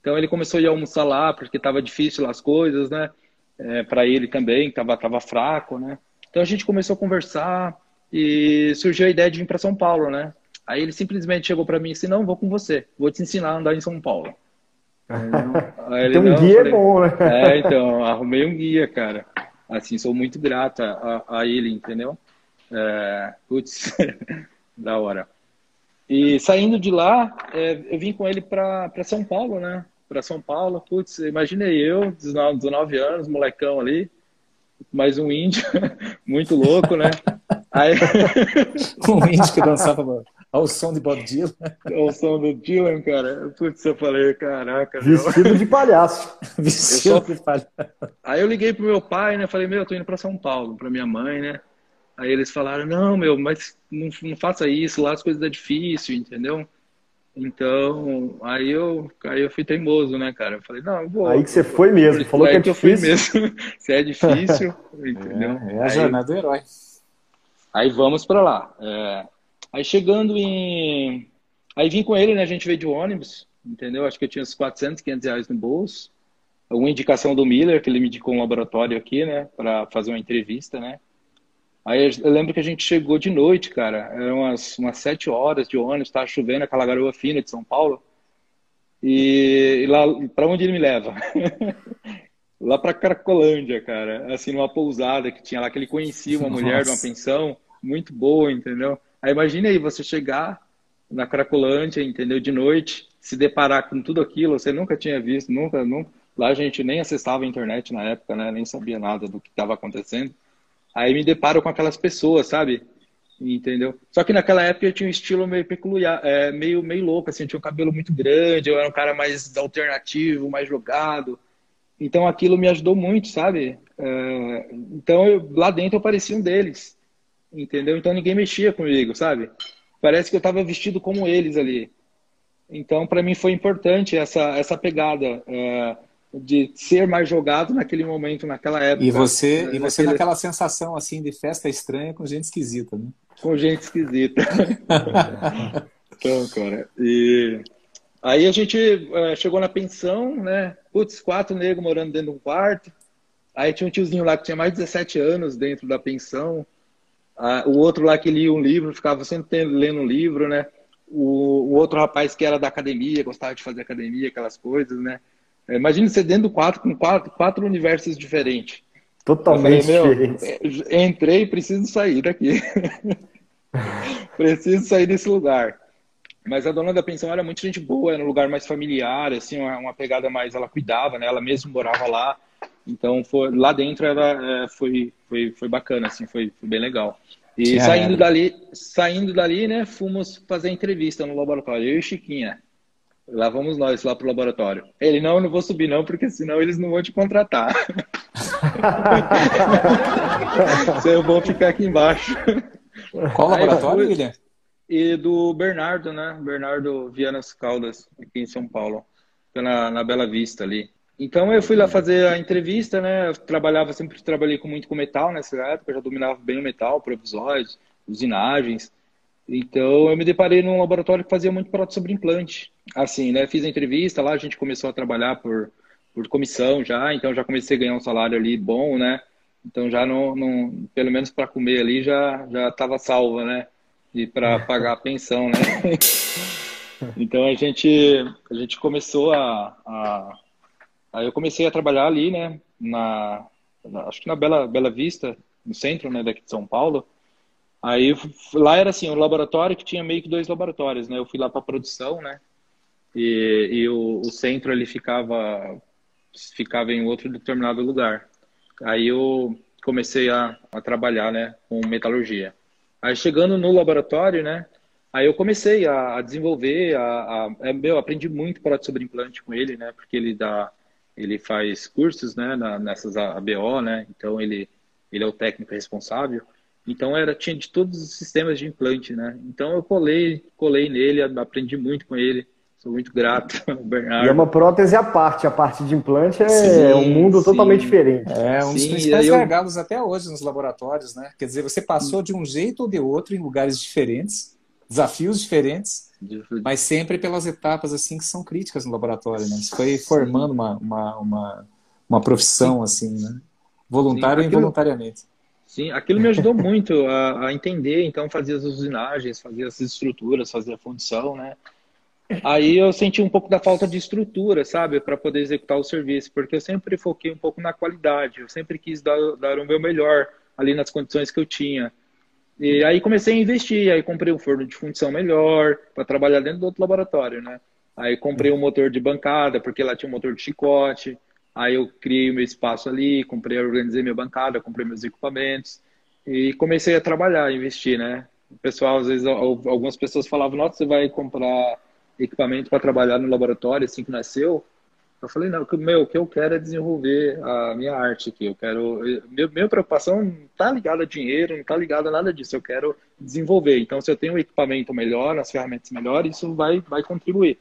Então ele começou a ir almoçar lá, porque estava difícil as coisas, né? É, para ele também, tava, tava fraco, né? Então a gente começou a conversar e surgiu a ideia de vir para São Paulo, né? Aí ele simplesmente chegou para mim e disse: Não, vou com você, vou te ensinar a andar em São Paulo. Aí ele, Então, um guia falei, é bom, né? é, então, arrumei um guia, cara. Assim, sou muito grata a, a ele, entendeu? É, putz, da hora. E saindo de lá, é, eu vim com ele para São Paulo, né? Para São Paulo, putz, imaginei eu, 19, 19 anos, molecão ali, mais um índio, muito louco, né? Aí, Um índio que dançava ao som de Bob Dylan. o som do Dylan, cara, putz, eu falei, caraca, meu. Vestido de palhaço. Vestido Eu de palhaço. Aí eu liguei pro meu pai, né? Falei, meu, eu tô indo pra São Paulo, pra minha mãe, né? Aí eles falaram, não, meu, mas não, não faça isso, lá as coisas é difícil, entendeu? Então, aí eu, aí eu fui teimoso, né, cara? Eu falei, não, eu vou. Aí que você foi mesmo. Falou aí que é eu fui difícil. mesmo. Se é difícil, entendeu? É, é a Aí- jornada do herói. Aí vamos pra lá. É, Aí chegando em. Aí vim com ele, né? A gente veio de ônibus, entendeu? Acho que eu tinha uns 400, 500 reais no bolso. Uma indicação do Miller, que ele me indicou um laboratório aqui, né? Pra fazer uma entrevista, né? Aí eu lembro que a gente chegou de noite, cara. Eram umas, umas 7 horas de ônibus, tava chovendo, aquela garoa fina de São Paulo. E, e lá, pra onde ele me leva? lá pra Cracolândia, cara. Assim, numa pousada que tinha lá, que ele conhecia uma mulher de uma Nossa. pensão muito boa, entendeu? Aí imagine aí, você chegar na Cracolândia, entendeu? De noite, se deparar com tudo aquilo, você nunca tinha visto, nunca, nunca. Lá a gente nem acessava a internet na época, né? Nem sabia nada do que estava acontecendo. Aí me deparo com aquelas pessoas, sabe? Entendeu? Só que naquela época eu tinha um estilo meio peculiar, é, meio, meio louco, assim, eu tinha um cabelo muito grande, eu era um cara mais alternativo, mais jogado. Então aquilo me ajudou muito, sabe? É, então eu, lá dentro eu parecia um deles, entendeu? Então ninguém mexia comigo, sabe? Parece que eu estava vestido como eles ali. Então para mim foi importante essa essa pegada é, de ser mais jogado naquele momento, naquela época. E você, né, e você naquele- naquela sensação assim de festa estranha com gente esquisita, né? com gente esquisita. então, cara. E aí a gente eh, chegou na pensão, né? Putz, quatro negros morando dentro de um quarto. Aí tinha um tiozinho lá que tinha mais de 17 anos dentro da pensão. Ah, o outro lá que lia um livro, ficava sempre lendo um livro, né? O, o outro rapaz que era da academia, gostava de fazer academia, aquelas coisas, né? Eh, Imagina você dentro do quarto com quatro, quatro universos diferentes. Totalmente Eu falei, meu, diferente. é, entrei, preciso sair daqui. preciso sair desse lugar. Mas a dona da pensão era muito gente boa, era um lugar mais familiar, assim, uma, uma pegada mais, ela cuidava, né? Ela mesma morava lá. Então, foi, lá dentro era, é, foi, foi, foi bacana, assim, foi, foi bem legal. E Tinha- saindo dali, saindo dali, né, fomos fazer entrevista no laboratório, eu e Chiquinha. Lá vamos nós, lá pro laboratório. Ele, não, eu não vou subir não, porque senão eles não vão te contratar. eu vou ficar aqui embaixo. Qual Aí laboratório, foi- William? E do Bernardo, né? Bernardo Vianas Caldas, aqui em São Paulo, Fica na, na Bela Vista ali. Então eu fui lá fazer a entrevista, né? Eu trabalhava, sempre trabalhei com muito com metal nessa época, já dominava bem o metal, provisórios, usinagens. Então eu me deparei num laboratório que fazia muito prótese sobre implante. Assim, né? Fiz a entrevista lá, a gente começou a trabalhar por, por comissão já, então já comecei a ganhar um salário ali bom, né? Então já não, não pelo menos para comer ali já já estava salva, né? E para pagar a pensão, né? então a gente a gente começou a, a aí eu comecei a trabalhar ali, né? Na, na acho que na Bela Bela Vista, no centro, né? Daqui de São Paulo. Aí lá era assim, um laboratório que tinha meio que dois laboratórios, né? Eu fui lá para produção, né? E, e o, o, centro ele ficava ficava em outro determinado lugar. Aí eu comecei a, a trabalhar, né, com metalurgia. Aí chegando no laboratório, né, aí eu comecei a, desenvolver, a, a é, meu, aprendi muito para sobre implante com ele, né, porque ele dá, ele faz cursos, né, na, nessas ABO, né, então ele ele é o técnico responsável. Então era tinha de todos os sistemas de implante, né? Então eu colei, colei nele, aprendi muito com ele. Sou muito grato ao Bernardo. E é uma prótese à parte, a parte de implante é sim, um mundo sim. totalmente diferente. É um dos sim, principais eu... gargalos até hoje nos laboratórios, né? Quer dizer, você passou de um jeito ou de outro em lugares diferentes, desafios diferentes, mas sempre pelas etapas assim que são críticas no laboratório, né? Você foi formando uma, uma, uma, uma profissão assim, né? Voluntário ou involuntariamente. Sim, aquilo me ajudou muito a, a, entender, então fazia as usinagens, fazia as estruturas, fazia a fundição, né? Aí eu senti um pouco da falta de estrutura, sabe, para poder executar o serviço, porque eu sempre foquei um pouco na qualidade, eu sempre quis dar, dar o meu melhor ali nas condições que eu tinha. E aí comecei a investir, aí comprei um forno de fundição melhor para trabalhar dentro do outro laboratório, né? Aí comprei um motor de bancada, porque lá tinha um motor de chicote. Aí eu criei o meu espaço ali, comprei, organizei minha bancada, comprei meus equipamentos e comecei a trabalhar, investir, né? O pessoal, às vezes, algumas pessoas falavam, nossa, você vai comprar equipamento para trabalhar no laboratório assim que nasceu. Eu falei, não, meu, o que eu quero é desenvolver a minha arte aqui. Eu quero. Meu, minha preocupação não está ligada a dinheiro, não está ligada a nada disso. Eu quero desenvolver. Então, se eu tenho um equipamento melhor, as ferramentas melhores, isso vai, vai contribuir.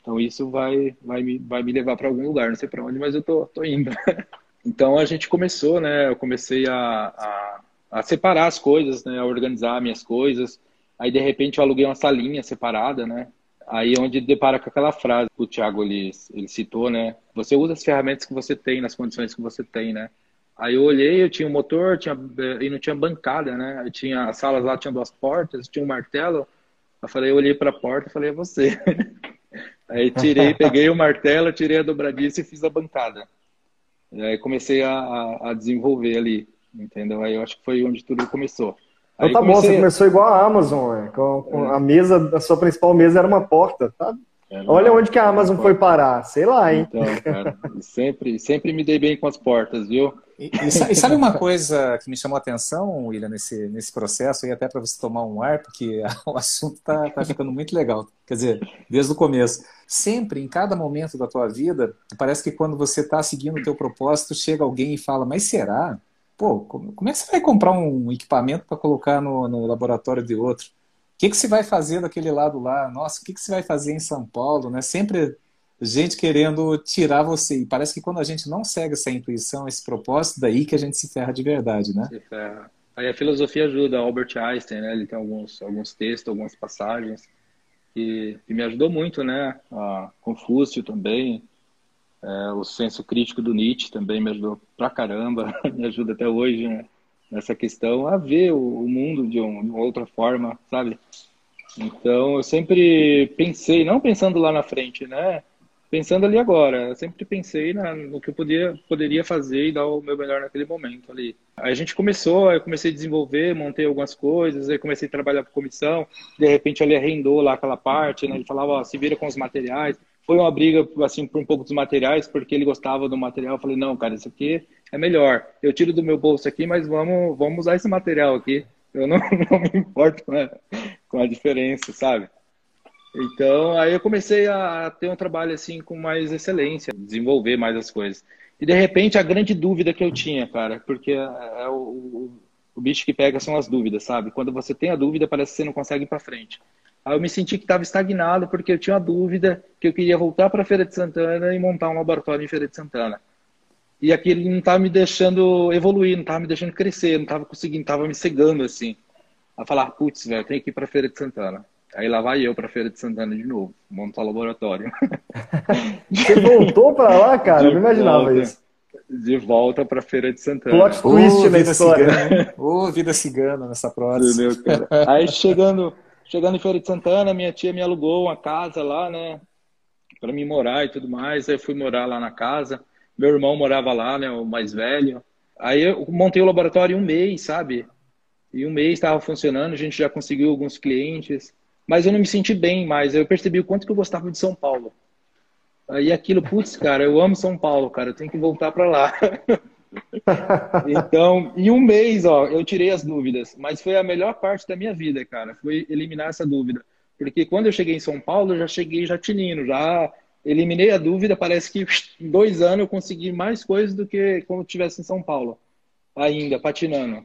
Então, isso vai, vai, me, vai me levar para algum lugar. Não sei para onde, mas eu tô, tô indo. então, a gente começou, né? Eu comecei a, a, a separar as coisas, né? A organizar minhas coisas. Aí, de repente, eu aluguei uma salinha separada, né? Aí é onde depara com aquela frase que o Thiago ele, ele citou, né? Você usa as ferramentas que você tem, nas condições que você tem, né? Aí eu olhei, eu tinha um motor, tinha, e não tinha bancada, né? Eu tinha as salas lá tinha duas portas, tinha um martelo. Eu falei, eu olhei para a porta e falei, é você. Aí tirei, peguei o martelo, tirei a dobradiça e fiz a bancada. E aí comecei a, a, desenvolver ali, entendeu? Aí eu acho que foi onde tudo começou. Então tá comecei... bom, você começou igual a Amazon, com, com é. a mesa, a sua principal mesa era uma porta, tá? Olha onde que a Amazon foi parar, sei lá, hein? Então, cara, sempre, sempre me dei bem com as portas, viu? E, e, sabe uma coisa que me chamou a atenção, William, nesse, nesse processo, e até para você tomar um ar, porque o assunto tá, tá ficando muito legal. Quer dizer, desde o começo. Sempre, em cada momento da tua vida, parece que quando você está seguindo o teu propósito, chega alguém e fala, mas será? Pô, como é que você vai comprar um equipamento para colocar no, no, laboratório de outro? O que, que você vai fazer daquele lado lá? Nossa, o que, que você vai fazer em São Paulo? Né? Sempre gente querendo tirar você. E parece que quando a gente não segue essa intuição, esse propósito, daí que a gente se ferra de verdade, né? Se ferra. Aí a filosofia ajuda, Albert Einstein, né? Ele tem alguns, alguns textos, algumas passagens que, que me ajudou muito, né? A Confúcio também, é, o senso crítico do Nietzsche também me ajudou pra caramba, me ajuda até hoje né, nessa questão a ver o, o mundo de, um, de, uma outra forma, sabe? Então eu sempre pensei, não pensando lá na frente, né? Pensando ali agora, eu sempre pensei na, no que eu podia, poderia fazer e dar o meu melhor naquele momento ali. Aí a gente começou, eu comecei a desenvolver, montei algumas coisas, aí comecei a trabalhar com comissão, de repente ele arrendou lá aquela parte, né? Ele falava, ó, se vira com os materiais, foi uma briga, assim, por um pouco dos materiais, porque ele gostava do material. Eu falei, não, cara, isso aqui é melhor. Eu tiro do meu bolso aqui, mas vamos, vamos usar esse material aqui. Eu não, não me importo a, com a diferença, sabe? Então, aí eu comecei a ter um trabalho, assim, com mais excelência, desenvolver mais as coisas. E, de repente, a grande dúvida que eu tinha, cara, porque é, é o, o, o bicho que pega são as dúvidas, sabe? Quando você tem a dúvida, parece que você não consegue ir para frente. Aí eu me senti que estava estagnado porque eu tinha uma dúvida que eu queria voltar para a Feira de Santana e montar um laboratório em Feira de Santana. E aquilo não estava me deixando evoluir, não estava me deixando crescer, não estava conseguindo, estava me cegando assim. A falar, putz, velho, tenho que ir para a Feira de Santana. Aí lá vai eu para Feira de Santana de novo, montar o laboratório. Você voltou para lá, cara? De eu não imaginava volta, isso. De volta para Feira de Santana. Plot twist oh, na história. Ô, oh, vida cigana nessa próxima. Entendeu, cara? Aí chegando, chegando em Feira de Santana, minha tia me alugou uma casa lá, né? Para me morar e tudo mais. Aí eu fui morar lá na casa. Meu irmão morava lá, né? O mais velho. Aí eu montei o laboratório em um mês, sabe? E um mês estava funcionando, a gente já conseguiu alguns clientes mas eu não me senti bem mais. Eu percebi o quanto que eu gostava de São Paulo. Aí aquilo, putz, cara, eu amo São Paulo, cara, eu tenho que voltar para lá. então, em um mês, ó, eu tirei as dúvidas, mas foi a melhor parte da minha vida, cara, foi eliminar essa dúvida. Porque quando eu cheguei em São Paulo, eu já cheguei já tinindo, já eliminei a dúvida, parece que em dois anos eu consegui mais coisas do que quando eu estivesse em São Paulo, ainda, patinando.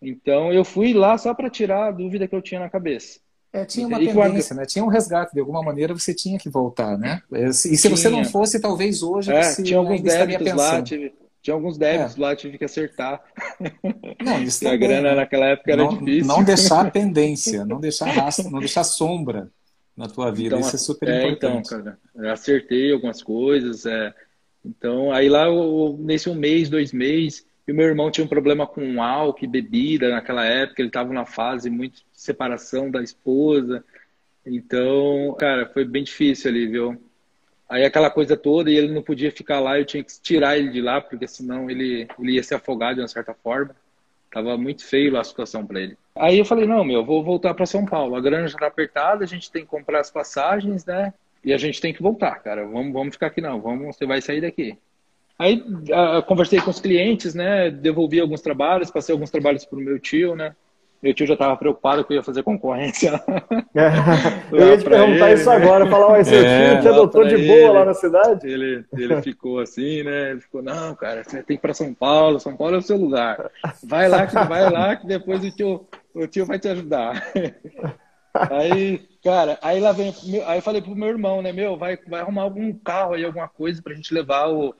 Então, eu fui lá só para tirar a dúvida que eu tinha na cabeça. É, tinha uma e tendência, né? Tinha um resgate, de alguma maneira você tinha que voltar, né? E se tinha. você não fosse, talvez hoje é, você tinha alguns débitos lá, tive, tinha alguns débitos é. lá, tive que acertar. Não, isso a grana naquela época era não, difícil. Não deixar pendência, não deixar rastro, não deixar sombra na tua vida, então, isso é super é, então, importante. Então, cara, eu acertei algumas coisas, é, então aí lá eu, nesse um mês, dois meses, e o meu irmão tinha um problema com álcool e bebida naquela época, ele estava numa fase muito de separação da esposa. Então, cara, foi bem difícil ali, viu? Aí aquela coisa toda, e ele não podia ficar lá, eu tinha que tirar ele de lá, porque senão ele, ele ia se afogar de uma certa forma. Tava muito feio a situação para ele. Aí eu falei, não, meu, vou voltar para São Paulo. A grana já tá apertada, a gente tem que comprar as passagens, né? E a gente tem que voltar, cara. Vamos, vamos ficar aqui não, vamos, você vai sair daqui. Aí uh, conversei com os clientes, né? Devolvi alguns trabalhos, passei alguns trabalhos para o meu tio, né? Meu tio já estava preocupado que eu ia fazer concorrência. eu ia te perguntar ele, isso né? agora, falar, mas seu é, tio te adotou de boa ele, lá na cidade? Ele, ele ficou assim, né? Ele ficou, não, cara, você tem que ir para São Paulo, São Paulo é o seu lugar. Vai lá, que vai lá, que depois o tio, o tio vai te ajudar. Aí, cara, aí lá vem, aí eu falei pro meu irmão, né, meu, vai, vai arrumar algum carro aí, alguma coisa pra gente levar o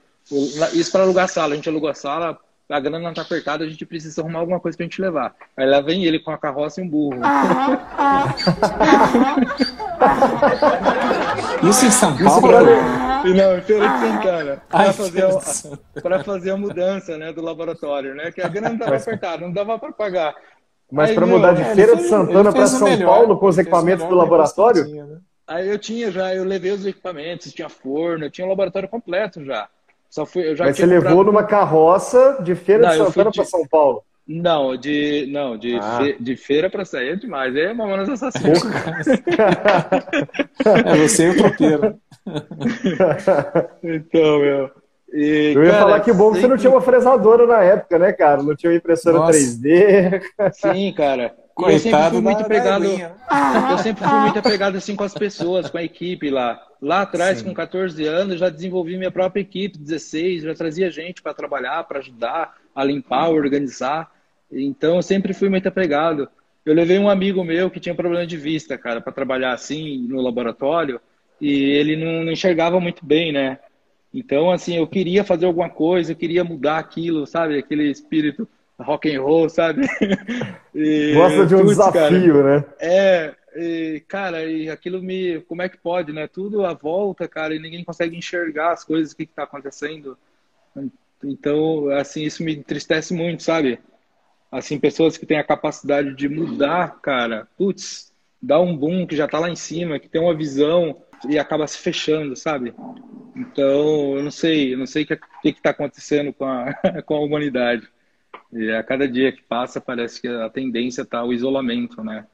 isso para alugar a sala. A gente alugou a sala, a grana não tá apertada, a gente precisa arrumar alguma coisa pra gente levar. Aí lá vem ele com a carroça e um burro. Isso em São Paulo? Pra... Não, em Feira de Santana. Para fazer, a, fazer a mudança né, do laboratório, né? Que a grana não tava apertada, não dava para pagar. Mas para mudar de Feira de Santana para São melhor, Paulo com os equipamentos do laboratório? Tinha, né? Aí eu tinha já, eu levei os equipamentos, tinha forno, eu tinha o laboratório completo já. Só fui, eu já Mas você comprado... levou numa carroça de Feira não, de Santana de... para São Paulo? Não, de, não, de, ah. fe, de feira para sair é demais. É Mamonas Assassinas. é você e o tropeiro. então, meu. E, eu ia cara, falar que bom que você não tinha uma fresadora na época, né, cara? Não tinha uma impressora Nossa. 3D. Sim, cara. Coitado eu sempre fui muito apegado. Eu sempre fui muito apegado assim com as pessoas, com a equipe lá. Lá atrás, Sim. com 14 anos, já desenvolvi minha própria equipe, 16, já trazia gente para trabalhar, para ajudar, a limpar, organizar. Então, eu sempre fui muito apegado. Eu levei um amigo meu que tinha problema de vista, cara, para trabalhar assim no laboratório, e ele não, não enxergava muito bem, né? Então, assim, eu queria fazer alguma coisa, eu queria mudar aquilo, sabe? Aquele espírito rock and roll, sabe? E, Gosta de um putz, desafio, cara, né? É, e, cara, e aquilo me. Como é que pode, né? Tudo à volta, cara, e ninguém consegue enxergar as coisas, o que está acontecendo. Então, assim, isso me entristece muito, sabe? Assim, pessoas que têm a capacidade de mudar, cara, putz, dá um boom que já está lá em cima, que tem uma visão e acaba se fechando, sabe? Então, eu não sei, eu não sei o que está acontecendo com a, com a humanidade. E a cada dia que passa, parece que a tendência está ao isolamento, né?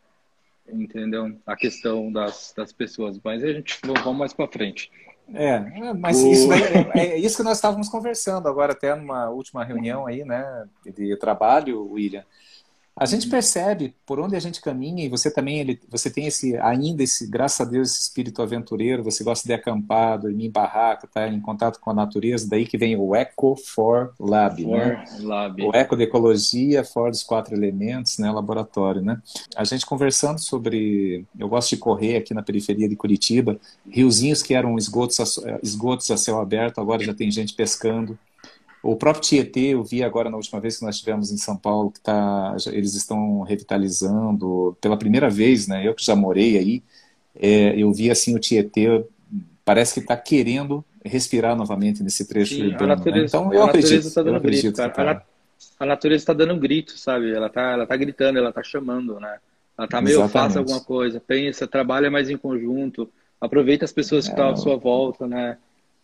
Entendeu? A questão das, das pessoas. Mas a gente vamos mais para frente. É, mas o... isso é, é, isso que nós estávamos conversando agora, até numa última reunião aí, né, de trabalho, William. A gente percebe por onde a gente caminha e você também ele, você tem esse ainda esse graças a Deus esse espírito aventureiro. Você gosta de acampar, dormir em barraca, tá em contato com a natureza. Daí que vem o Eco for Lab, for né? Lab. O Eco de ecologia, for dos quatro elementos, né? Laboratório, né? A gente conversando sobre, eu gosto de correr aqui na periferia de Curitiba, riozinhos que eram esgotos a, esgotos a céu aberto, agora já tem gente pescando O próprio Tietê, eu vi agora na última vez que nós estivemos em São Paulo, que tá, eles estão revitalizando pela primeira vez, né? Eu que já morei aí, é, eu vi assim o Tietê, parece que está querendo respirar novamente nesse trecho Sim, urbano. Né? Natureza, né? Então eu acredito. Tá dando acredito, grito. Tá... A, natureza está dando um grito, sabe? Ela está ela tá gritando, ela está chamando, né? Ela está meio, faça alguma coisa, pensa, trabalha mais em conjunto, aproveita as pessoas que estão é, à sua volta, né?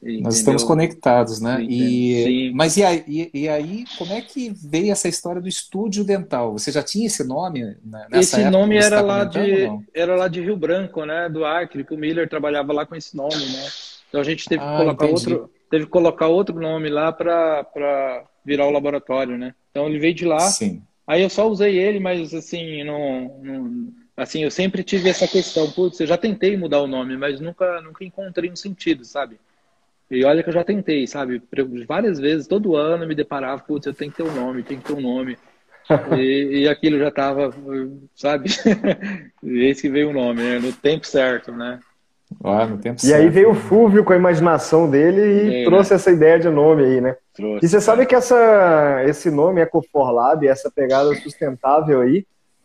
Entendeu? Nós estamos conectados, né? E, Sim. Mas e aí, e aí, como é que veio essa história do estúdio dental? Você já tinha esse nome? Né? Esse nome era tá lá, de, era lá de Rio Branco, né? Do Acre, que o Miller trabalhava lá com esse nome, né? Então a gente teve ah, que colocar outro, teve que colocar outro nome lá para virar o laboratório, né? Então ele veio de lá. Sim. Aí eu só usei ele, mas assim, não, não assim, eu sempre tive essa questão, putz, eu já tentei mudar o nome, mas nunca nunca encontrei um sentido, sabe? E olha que eu já tentei, sabe? Várias vezes, todo ano me deparava, putz, eu tenho que ter um nome, tenho que ter um nome. E, e aquilo já estava, sabe? e esse que veio o nome, né? No tempo certo, né? Ah, no tempo e certo. aí veio o Fúvio com a imaginação dele e é, trouxe né? essa ideia de nome aí, né? Trouxe, e você sabe que essa, esse nome Ecoforlab, essa pegada sustentável aí,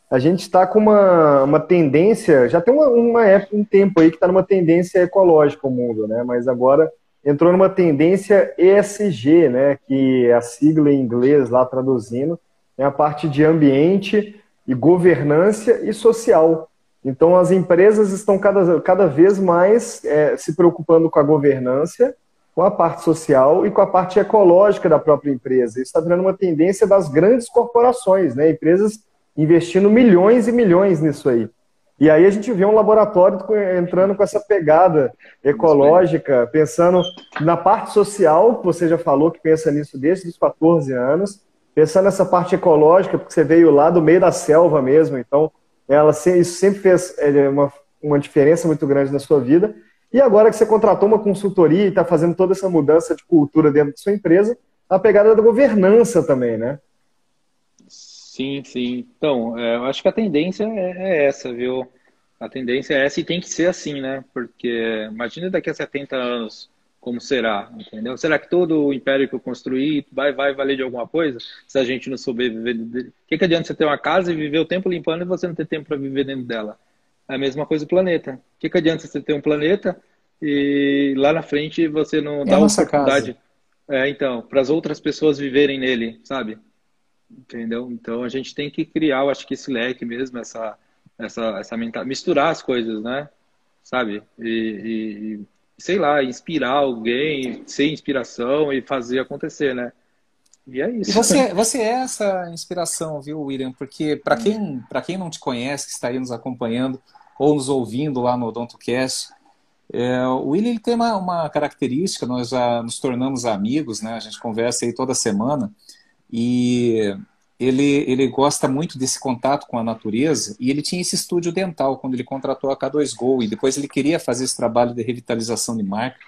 a gente está com uma, uma tendência, já tem uma, uma época, um tempo aí que está numa tendência ecológica o mundo, né? Mas agora entrou numa tendência ESG, né, que é a sigla em inglês lá traduzindo, é a parte de ambiente e governança e social. Então, as empresas estão cada, cada vez mais é, se preocupando com a governança, com a parte social e com a parte ecológica da própria empresa. Isso está virando uma tendência das grandes corporações, né? empresas investindo milhões e milhões nisso aí. E aí a gente vê um laboratório entrando com essa pegada ecológica, pensando na parte social, que você já falou que pensa nisso desde os 14 anos, pensando nessa parte ecológica, porque você veio lá do meio da selva mesmo, então ela isso sempre fez é, uma, uma diferença muito grande na sua vida. E agora que você contratou uma consultoria e está fazendo toda essa mudança de cultura dentro da sua empresa, a pegada da governança também, né? Sim, sim. Então, é, eu acho que a tendência é, é, essa, viu? A tendência é essa e tem que ser assim, né? Porque imagina daqui a 70 anos como será, entendeu? Será que todo o império que eu construí vai, vai valer de alguma coisa se a gente não souber viver? O que, que adianta você ter uma casa e viver o tempo limpando e você não ter tempo para viver dentro dela? É a mesma coisa do planeta. O que, que adianta você ter um planeta e lá na frente você não é dá oportunidade? Casa. É, então, para as outras pessoas viverem nele, sabe? Entendeu? Então a gente tem que criar, eu acho que esse leque mesmo, essa essa essa misturar as coisas, né? Sabe? E, e, sei lá, inspirar alguém, ser inspiração e fazer acontecer, né? E é isso. E você, você é essa inspiração, viu, William? Porque para quem, para quem não te conhece, que está aí nos acompanhando ou nos ouvindo lá no OdontoCast, é, o William ele tem uma, uma característica, nós já nos tornamos amigos, né? A gente conversa aí toda semana. E ele, ele gosta muito desse contato com a natureza e ele tinha esse estúdio dental quando ele contratou a K2Go e depois ele queria fazer esse trabalho de revitalização de marca.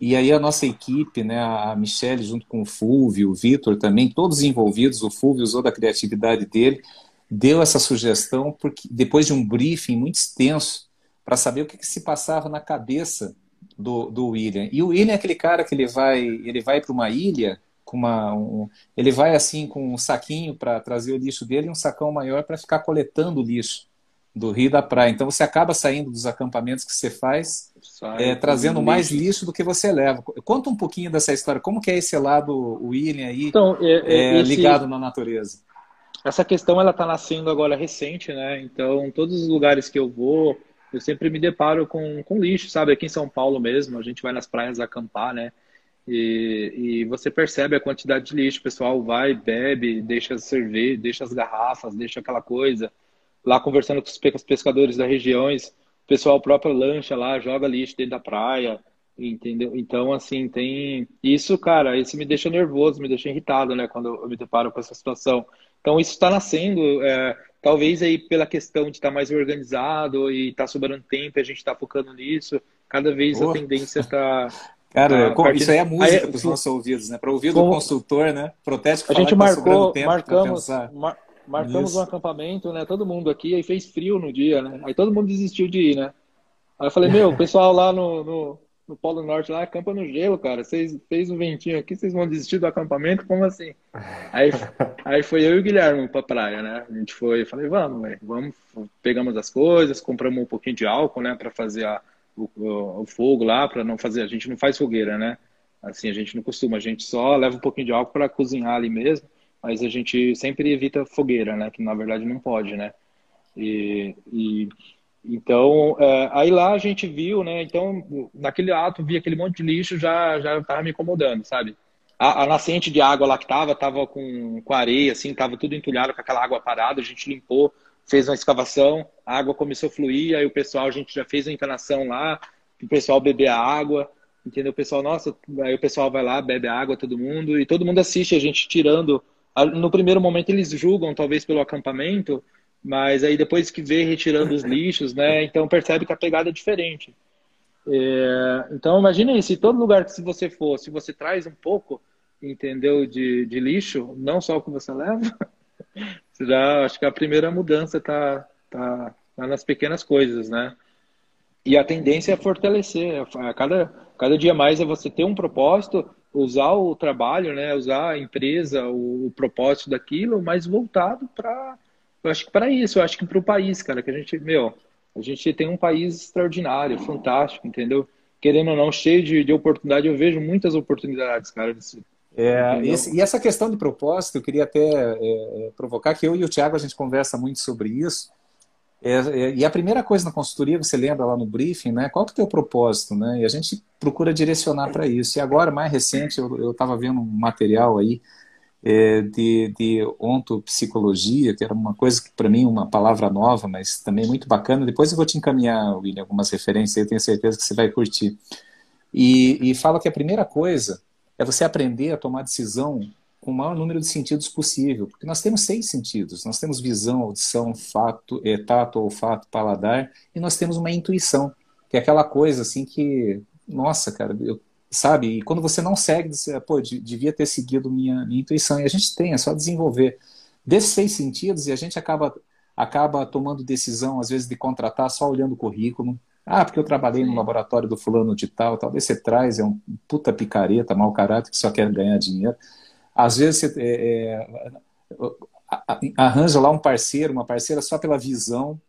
E aí a nossa equipe, né, a Michelle junto com o Fulvio, o Vitor também, todos envolvidos, o Fulvio usou da criatividade dele, deu essa sugestão porque depois de um briefing muito extenso para saber o que, que, se passava na cabeça do, do William. E o William é aquele cara que ele vai, ele vai para uma ilha com uma. Um, ele vai assim com um saquinho para trazer o lixo dele e um sacão maior para ficar coletando o lixo do rio da praia. Então você acaba saindo dos acampamentos que você faz, é, trazendo mais lixo. do que você leva. Conta um pouquinho dessa história. Como que é esse lado William aí então, é, é, é, esse, ligado na natureza? Essa questão ela está nascendo agora recente, né? Então todos os lugares que eu vou eu sempre me deparo com, com lixo, sabe? Aqui em São Paulo mesmo, a gente vai nas praias acampar, né? E, e, você percebe a quantidade de lixo. O pessoal vai, bebe, deixa cerveja, deixa as garrafas, deixa aquela coisa. Lá conversando com os pescadores das regiões, o pessoal próprio lancha lá, joga lixo dentro da praia, entendeu? Então, assim, tem. Isso, cara, isso me deixa nervoso, me deixa irritado, né, quando eu me deparo com essa situação. Então, isso está nascendo, é, talvez aí pela questão de estar tá mais organizado e estar tá sobrando tempo, a gente está focando nisso. Cada vez a tendência está Cara, ah, isso aí é música para os nossos ouvidos, né? Para ouvir do consultor, né? Protético A gente marcou, tempo marcamos, mar, marcamos um acampamento, né? Todo mundo aqui, aí fez frio no dia, né? Aí todo mundo desistiu de ir, né? Aí eu falei, meu, o pessoal lá no, no, no Polo Norte lá, acampa no gelo, cara. Vocês fez um ventinho aqui, vocês vão desistir do acampamento? Como assim? Aí, aí foi eu e o Guilherme pra praia, né? A gente foi, falei, vamos, véio, vamos, pegamos as coisas, compramos um pouquinho de álcool, né, para fazer a, o, o, fogo lá, para não fazer, a gente não faz fogueira, né? Assim, a gente não costuma, a gente só leva um pouquinho de álcool para cozinhar ali mesmo, mas a gente sempre evita fogueira, né? Que na verdade não pode, né? E, e então, é, aí lá a gente viu, né? Então, naquele ato, vi aquele monte de lixo, já já estava me incomodando, sabe? A, a, nascente de água lá que tava, tava com, com areia, assim, tava tudo entulhado com aquela água parada, a gente limpou, fez uma escavação, a água começou a fluir, aí o pessoal, a gente já fez a encanação lá, o pessoal beber a água, entendeu? O pessoal, nossa, aí o pessoal vai lá, bebe água, todo mundo, e todo mundo assiste a gente tirando. No primeiro momento eles julgam, talvez pelo acampamento, mas aí depois que vê retirando os lixos, né? Então percebe que a pegada é diferente. É, então imagine se todo lugar que se você for, se você traz um pouco, entendeu, de, de lixo, não só o que você leva, já acho que a primeira mudança tá, tá, tá nas pequenas coisas, né? E a tendência é fortalecer. A cada, cada dia mais é você ter um propósito, usar o trabalho, né? Usar a empresa, o, o propósito daquilo, mas voltado para eu acho que para isso, eu acho que para o país, cara, que a gente, meu, a gente tem um país extraordinário, fantástico, entendeu? Querendo ou não, cheio de, de oportunidade, eu vejo muitas oportunidades, cara. É, esse, e essa questão de propósito, eu queria até é, é, provocar que eu e o Tiago a gente conversa muito sobre isso. É, é, e a primeira coisa na consultoria, você lembra lá no briefing, né? Qual que é o teu propósito, né? E a gente procura direcionar para isso. E agora, mais recente, eu estava vendo um material aí é, de, de ontopsicologia, que era uma coisa que para mim uma palavra nova, mas também muito bacana. Depois eu vou te encaminhar, William, algumas referências, eu tenho certeza que você vai curtir. E, e fala que a primeira coisa é você aprender a tomar decisão com o maior número de sentidos possível, porque nós temos seis sentidos, nós temos visão, audição, fato, é, tato, olfato, paladar, e nós temos uma intuição, que é aquela coisa assim que, nossa, cara, eu sabe? E quando você não segue, você, pô, devia ter seguido minha, minha intuição. E a gente tem, é só desenvolver desses seis sentidos e a gente acaba, acaba tomando decisão, às vezes, de contratar só olhando o currículo. Ah, porque eu trabalhei no laboratório do fulano de tal, talvez você traz, é um puta picareta, mau caráter, que só quer ganhar dinheiro. Às vezes você é, é, arranja lá um parceiro, uma parceira só pela visão,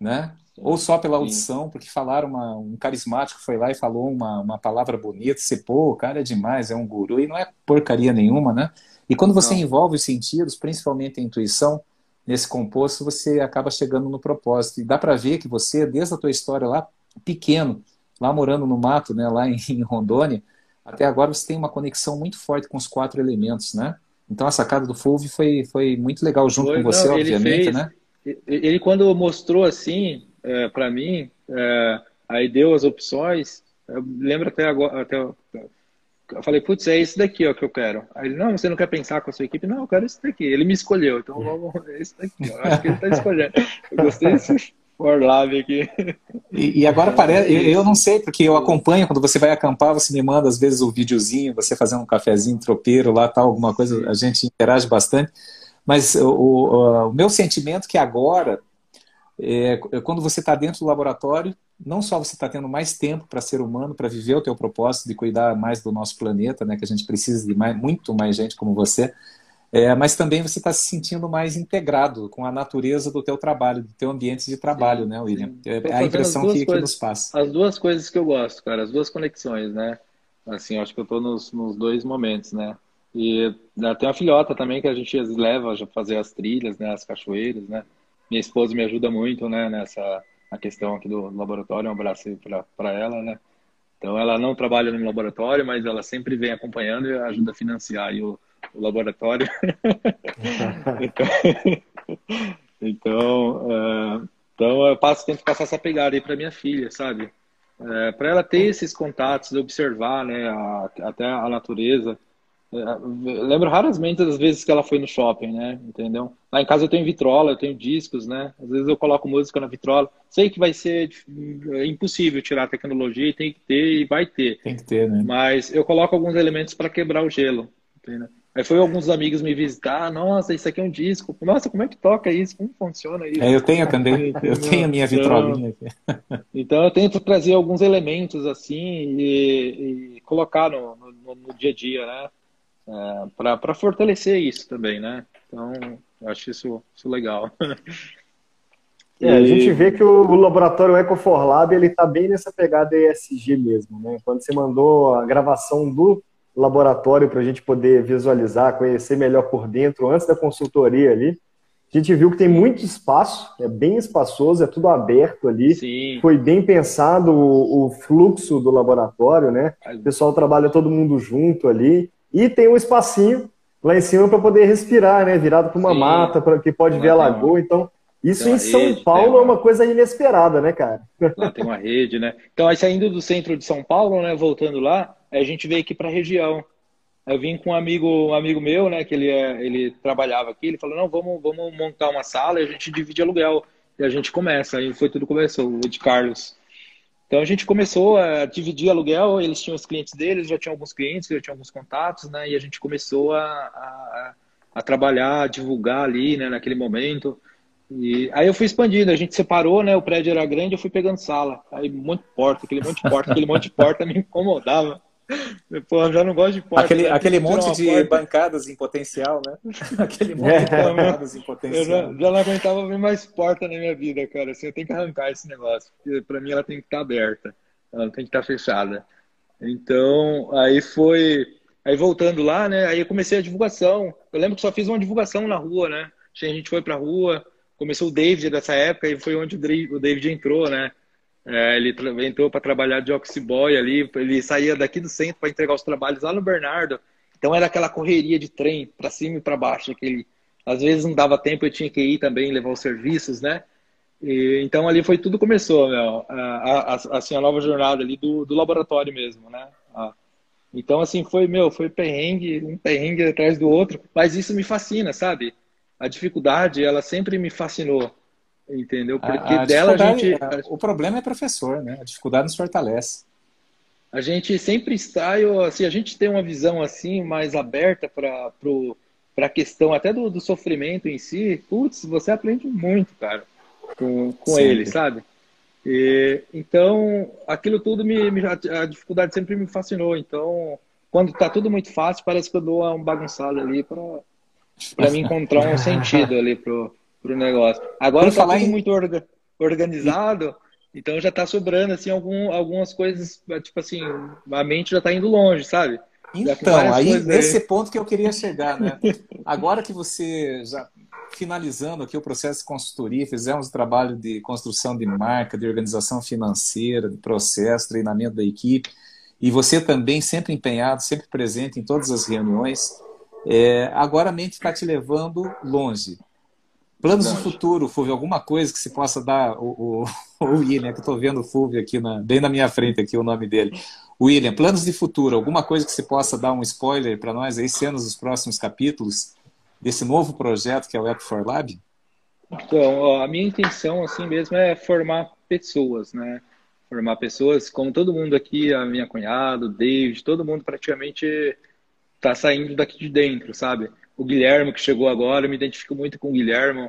né? ou só pela audição, porque falaram, uma, um carismático foi lá e falou uma, uma palavra bonita, você, pô, o cara é demais, é um guru, e não é porcaria nenhuma, né? E quando você não. envolve os sentidos, principalmente a intuição, nesse composto, você acaba chegando no propósito. E dá para ver que você, desde a tua história lá, pequeno, lá morando no mato, né, lá em, em Rondônia, até agora você tem uma conexão muito forte com os quatro elementos, né? Então a sacada do Fulvio foi, foi muito legal junto foi, com você, não, obviamente, fez, né? Ele quando mostrou assim, é, para mim, é, aí deu as opções, eu lembro até agora, até, eu falei, putz, é esse daqui ó, que eu quero. Aí ele, não, você não quer pensar com a sua equipe? Não, eu quero esse daqui. Ele me escolheu, então vamos, é esse daqui. Ó. Acho que ele está escolhendo. Eu gostei desse Orlave aqui. E, e agora parece, eu, eu, não sei, porque eu acompanho, quando você vai acampar, você me manda às vezes o um videozinho, você fazendo um cafezinho tropeiro lá, tal, alguma coisa, a gente interage bastante. Mas o, o, o meu sentimento é que agora é, é, quando você está dentro do laboratório, não só você está tendo mais tempo para ser humano, para viver o teu propósito de cuidar mais do nosso planeta, né, que a gente precisa de mais, muito mais gente como você, é, mas também você está se sentindo mais integrado com a natureza do teu trabalho, do teu ambiente de trabalho, sim, né, William? Sim. É, a impressão que, coisas, que, nos passa. As duas coisas que eu gosto, cara, as duas conexões, né? Assim, acho que eu estou nos, nos dois momentos, né? E tem uma filhota também que a gente leva a fazer as trilhas, né, as cachoeiras, né? Minha esposa me ajuda muito, né, nessa a questão aqui do laboratório, um abraço para ela, né. Então, ela não trabalha no laboratório, mas ela sempre vem acompanhando e ajuda a financiar o, o, laboratório. então, então, uh, então, eu passo, tento passar essa pegada aí para minha filha, sabe? É, para ela ter esses contatos, observar, né, a, até a natureza, lembro raramente das vezes que ela foi no shopping, né? Entendeu? Lá em casa eu tenho vitrola, eu tenho discos, né? Às vezes eu coloco música na vitrola. Sei que vai ser é impossível tirar a tecnologia e tem que ter e vai ter. Tem que ter, né? Mas eu coloco alguns elementos para quebrar o gelo. Entendeu? Aí foi alguns amigos me visitar, nossa, isso aqui é um disco. Nossa, como é que toca isso? Como funciona isso? É, eu tenho também, eu tenho a minha vitrolinha aqui. Então eu tento trazer alguns elementos assim e, e colocar no, no, no, dia a dia, né? É, para fortalecer isso também, né? Então, eu acho isso, isso legal. É, a gente vê que o, o laboratório EcoForlab ele está bem nessa pegada ESG mesmo, né? Quando você mandou a gravação do laboratório para a gente poder visualizar, conhecer melhor por dentro, antes da consultoria ali, a gente viu que tem muito espaço, é bem espaçoso, é tudo aberto ali. Sim. Foi bem pensado o, o, fluxo do laboratório, né? O pessoal trabalha todo mundo junto ali. E tem um espacinho lá em cima para poder respirar, né? Virado para uma Sim. mata, para que pode ver a lagoa. Então, isso em São rede, Paulo é uma coisa inesperada, né, cara? Lá tem uma rede, né? Então, aí saindo do centro de São Paulo, né, voltando lá, a gente veio aqui para a região. Eu vim com um amigo, um amigo meu, né, que ele, é, ele trabalhava aqui, ele falou, não, vamos, vamos montar uma sala e a gente divide aluguel. E a gente começa, aí foi tudo começou, o de Carlos. Então a gente começou a dividir aluguel, eles tinham os clientes deles, já tinham alguns clientes, já tinham alguns contatos, né, e a gente começou a, a, a trabalhar, a divulgar ali, né, naquele momento. E aí eu fui expandindo, a gente separou, né? O prédio era grande, eu fui pegando sala. Aí de porta, aquele monte de porta, aquele monte de porta me incomodava. Pô, eu já não gosto de porta. Aquele, né? aquele monte de porta. bancadas em potencial, né? Aquele monte de bancadas em potencial. Eu já, já, não aguentava ver mais porta na minha vida, cara. Assim, eu tenho que arrancar esse negócio. Porque pra mim ela tem que estar tá aberta. Ela não tem que estar tá fechada. Então, aí foi. Aí voltando lá, né? Aí eu comecei a divulgação. Eu lembro que só fiz uma divulgação na rua, né? A gente foi pra rua, começou o David dessa época e foi onde o David entrou, né? É, ele entrou para trabalhar de office boy ali, ele saía daqui do centro para entregar os trabalhos lá no Bernardo. Então era aquela correria de trem para cima e para baixo, aquele às vezes não dava tempo, eu tinha que ir também levar os serviços, né? E, então ali foi tudo começou, meu, a, a, assim a nova jornada ali do, do laboratório mesmo, né? então assim foi meu, foi perrengue, um perrengue atrás do outro, mas isso me fascina, sabe? a dificuldade, ela sempre me fascinou, entendeu? Porque a, a dela a gente... O problema é professor, né? A dificuldade nos fortalece. A gente sempre está, eu, assim, a gente tem uma visão assim mais aberta para a questão até do, do, sofrimento em si, putz, você aprende muito, cara, com, com ele, sabe? E, então, aquilo tudo me, me, a dificuldade sempre me fascinou. Então, quando tá tudo muito fácil, parece que eu dou um bagunçado ali para para me encontrar um sentido ali pro, pro negócio. Agora está tudo em... muito orga, organizado, então já está sobrando assim algum, algumas coisas, tipo assim, a mente já está indo longe, sabe? Então, aí nesse aí. ponto que eu queria chegar, né? Agora que você já finalizando aqui o processo de consultoria, fizemos o trabalho de construção de marca, de organização financeira, de processo, treinamento da equipe, e você também sempre empenhado, sempre presente em todas as reuniões. É, agora a mente está te levando longe. Planos de futuro, Fulvio, alguma coisa que se possa dar, o, o, o William, que estou vendo o Fulvio aqui, na, bem na minha frente aqui o nome dele. William, planos de futuro, alguma coisa que se possa dar um spoiler para nós aí, cenas dos próximos capítulos desse novo projeto que é o App for Lab? Então, ó, a minha intenção assim mesmo é formar pessoas, né? Formar pessoas, como todo mundo aqui, a minha cunhada, o David, todo mundo praticamente tá saindo daqui de dentro, sabe? O Guilherme, que chegou agora, eu me identifico muito com o Guilherme,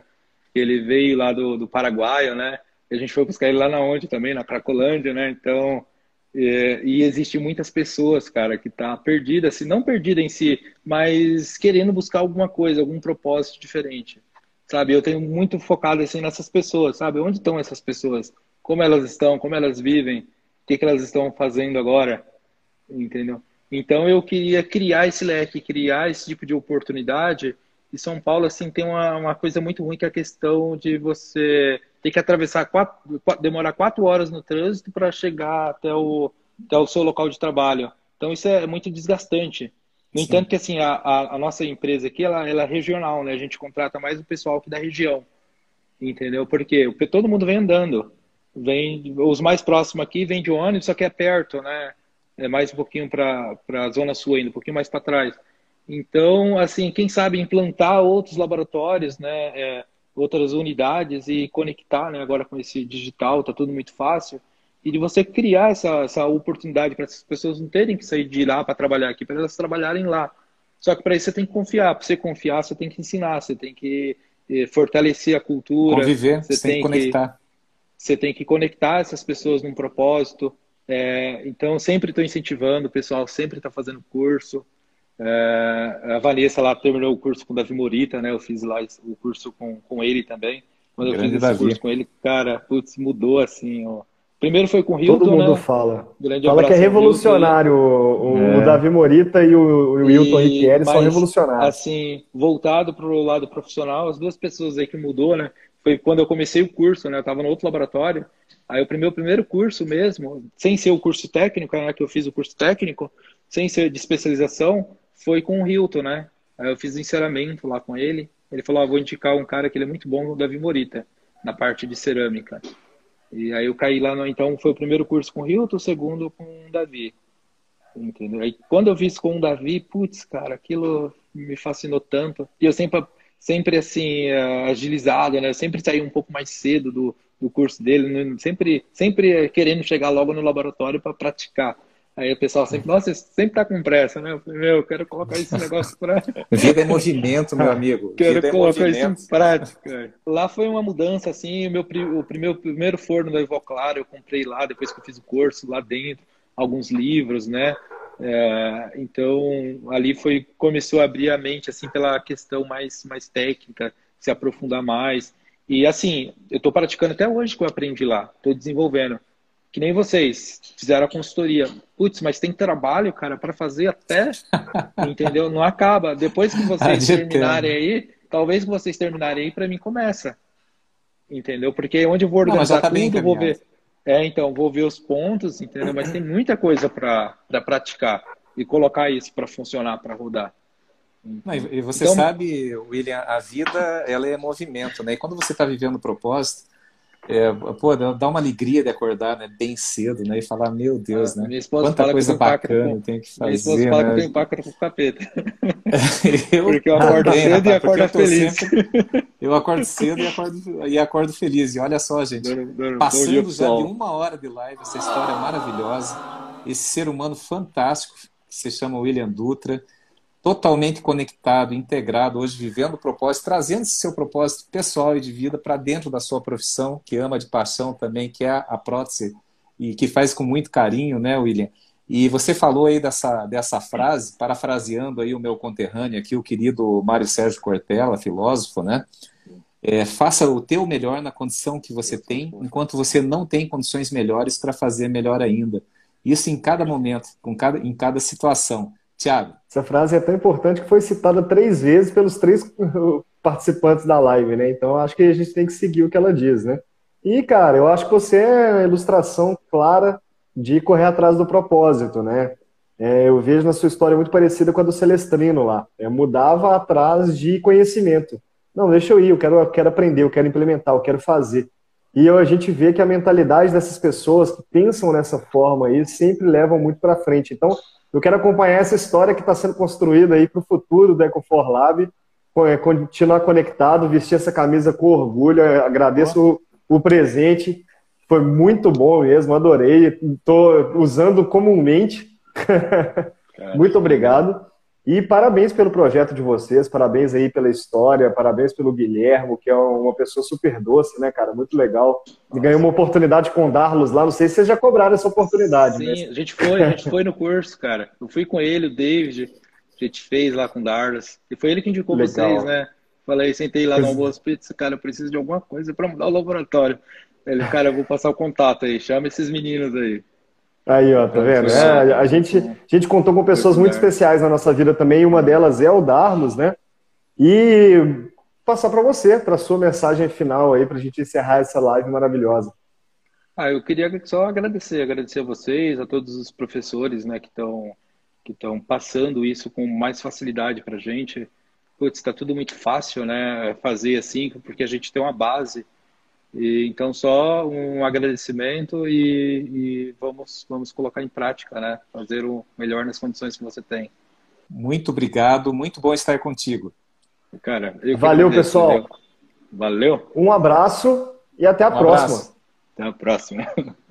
ele veio lá do, do Paraguai, né? A gente foi buscar ele lá na onde também, na Cracolândia, né? Então, é, e existe muitas pessoas, cara, que tá perdida, assim, não perdida em si, mas querendo buscar alguma coisa, algum propósito diferente, sabe? Eu tenho muito focado, assim, nessas pessoas, sabe? Onde estão essas pessoas? Como elas estão? Como elas vivem? O que, que elas estão fazendo agora? Entendeu? Então eu queria criar esse leque, criar esse tipo de oportunidade. E São Paulo assim tem uma, uma coisa muito ruim que é a questão de você ter que atravessar quatro, demorar quatro horas no trânsito para chegar até o, até o seu local de trabalho. Então isso é muito desgastante. No Sim. entanto que assim a, a, a, nossa empresa aqui ela, ela é regional, né? A gente contrata mais o pessoal aqui da região, entendeu? Porque todo mundo vem andando, vem os mais próximos aqui vêm de ônibus, só que é perto, né? É mais um pouquinho para a zona sul ainda, um pouquinho mais para trás. Então, assim, quem sabe implantar outros laboratórios, né, é, outras unidades e conectar, né, agora com esse digital, tá tudo muito fácil, e de você criar essa, essa oportunidade para essas pessoas não terem que sair de lá para trabalhar aqui, para elas trabalharem lá, Só que para isso você tem que confiar. Para você confiar, você tem que ensinar, você tem que eh, fortalecer a cultura. Conviver, você tem que conectar. Você tem que conectar essas pessoas num propósito. É, então, sempre estou incentivando, o pessoal sempre está fazendo curso. É, a Vanessa lá terminou o curso com o Davi Morita, né? Eu fiz lá o curso com, com ele também. Quando eu fiz esse Davi. curso com ele, cara, putz, mudou assim, ó. Primeiro foi com o Hilton, Todo mundo né? fala. Grande fala que é revolucionário. O, é. o, Davi Morita e o, o Hilton Riquieri são revolucionários. Assim, voltado para o lado profissional, as duas pessoas aí que mudou, né? Foi quando eu comecei o curso, né? Eu estava no outro laboratório. Aí o meu primeiro curso mesmo, sem ser o curso técnico, né? Que eu fiz o curso técnico, sem ser de especialização, foi com o Hilton, né? Aí eu fiz encerramento lá com ele. Ele falou: ah, vou indicar um cara que ele é muito bom, o Davi Morita, na parte de cerâmica. E aí eu caí lá, no, então foi o primeiro curso com o Hilton, o segundo com o Davi. Entendeu? Aí quando eu fiz com o Davi, putz, cara, aquilo me fascinou tanto. E eu sempre, sempre assim, agilizado, né? Eu sempre saí um pouco mais cedo do, do curso dele, né? sempre, sempre querendo chegar logo no laboratório para praticar. Aí o pessoal sempre, nossa, você sempre tá com pressa, né? Eu falei, meu, eu quero colocar esse negócio para. Vida é movimento, meu amigo. quero Vida colocar é isso em prática. Lá foi uma mudança, assim, o meu o primeiro, primeiro forno da Ivoclar eu comprei lá, depois que eu fiz o curso lá dentro, alguns livros, né? É, então ali foi começou a abrir a mente assim pela questão mais mais técnica, se aprofundar mais. E assim, eu estou praticando até hoje que eu aprendi lá, estou desenvolvendo que nem vocês fizeram a consultoria. Putz, mas tem trabalho, cara, para fazer até, entendeu? Não acaba. Depois que vocês terminarem aí, talvez que vocês terminarem aí, para mim começa. Entendeu? Porque onde eu vou organizar Não, tá tudo, vou ver. É, então, vou ver os pontos, entendeu? Mas tem muita coisa para praticar e colocar isso para funcionar, para rodar. Não, e você então, sabe, William, a vida ela é movimento, né? E quando você está vivendo o propósito, é, pô, dá uma alegria de acordar né, bem cedo né, e falar, meu Deus, né? Quanta coisa bacana com, tem que fazer. Minha esposa fala né? que eu tenho pacto com o capeta. eu, Porque eu acordo bem, cedo rapaz, e acordo feliz. Sempre, eu acordo cedo e acordo, e acordo feliz. E olha só, gente, passando já de uma hora de live, essa história é maravilhosa. Esse ser humano fantástico, que se chama William Dutra totalmente conectado, integrado, hoje vivendo o propósito, trazendo seu propósito pessoal e de vida para dentro da sua profissão, que ama de paixão também, que é a prótese, e que faz com muito carinho, né, William? E você falou aí dessa, dessa frase, parafraseando aí o meu conterrâneo aqui, o querido Mário Sérgio Cortella, filósofo, né? É, faça o teu melhor na condição que você tem, enquanto você não tem condições melhores para fazer melhor ainda. Isso em cada momento, com cada, em cada situação. Tiago. Essa frase é tão importante que foi citada três vezes pelos três participantes da live, né? Então acho que a gente tem que seguir o que ela diz, né? E, cara, eu acho que você é a ilustração clara de correr atrás do propósito, né? É, eu vejo na sua história muito parecida com a do Celestrino lá. É, mudava atrás de conhecimento. Não, deixa eu ir, eu quero, eu quero aprender, eu quero implementar, eu quero fazer. E a gente vê que a mentalidade dessas pessoas que pensam nessa forma aí sempre levam muito para frente. Então, eu quero acompanhar essa história que está sendo construída aí para o futuro do Ecofor Lab, é, continuar conectado, vestir essa camisa com orgulho. Eu agradeço o, o presente, foi muito bom mesmo, adorei. Estou usando comumente. muito obrigado. E parabéns pelo projeto de vocês, parabéns aí pela história, parabéns pelo Guilhermo, que é uma pessoa super doce, né, cara? Muito legal. E ganhou uma oportunidade com o Darlos lá, não sei se vocês já cobraram essa oportunidade. Sim, né? a gente foi, a gente foi no curso, cara. Eu fui com ele, o David, a gente fez lá com o Darlos. E foi ele que indicou legal. vocês, né? Falei, sentei lá no almoço, pizza, cara, eu preciso de alguma coisa para mudar o laboratório. Ele, cara, eu vou passar o contato aí, chama esses meninos aí. Aí, ó, tá vendo? É, a, gente, a gente contou com pessoas muito especiais na nossa vida também, e uma delas é o Darmos, né? E passar para você, para sua mensagem final aí, para a gente encerrar essa live maravilhosa. Ah, eu queria só agradecer, agradecer a vocês, a todos os professores, né, que estão que estão passando isso com mais facilidade para a gente. Putz, está tudo muito fácil, né, fazer assim, porque a gente tem uma base e, então, só um agradecimento e, e, vamos, vamos colocar em prática, né? Fazer o melhor nas condições que você tem. Muito obrigado, muito bom estar contigo. Cara, Valeu, agradeço, pessoal. Valeu. Um abraço e até a um próxima. Abraço. Até a próxima.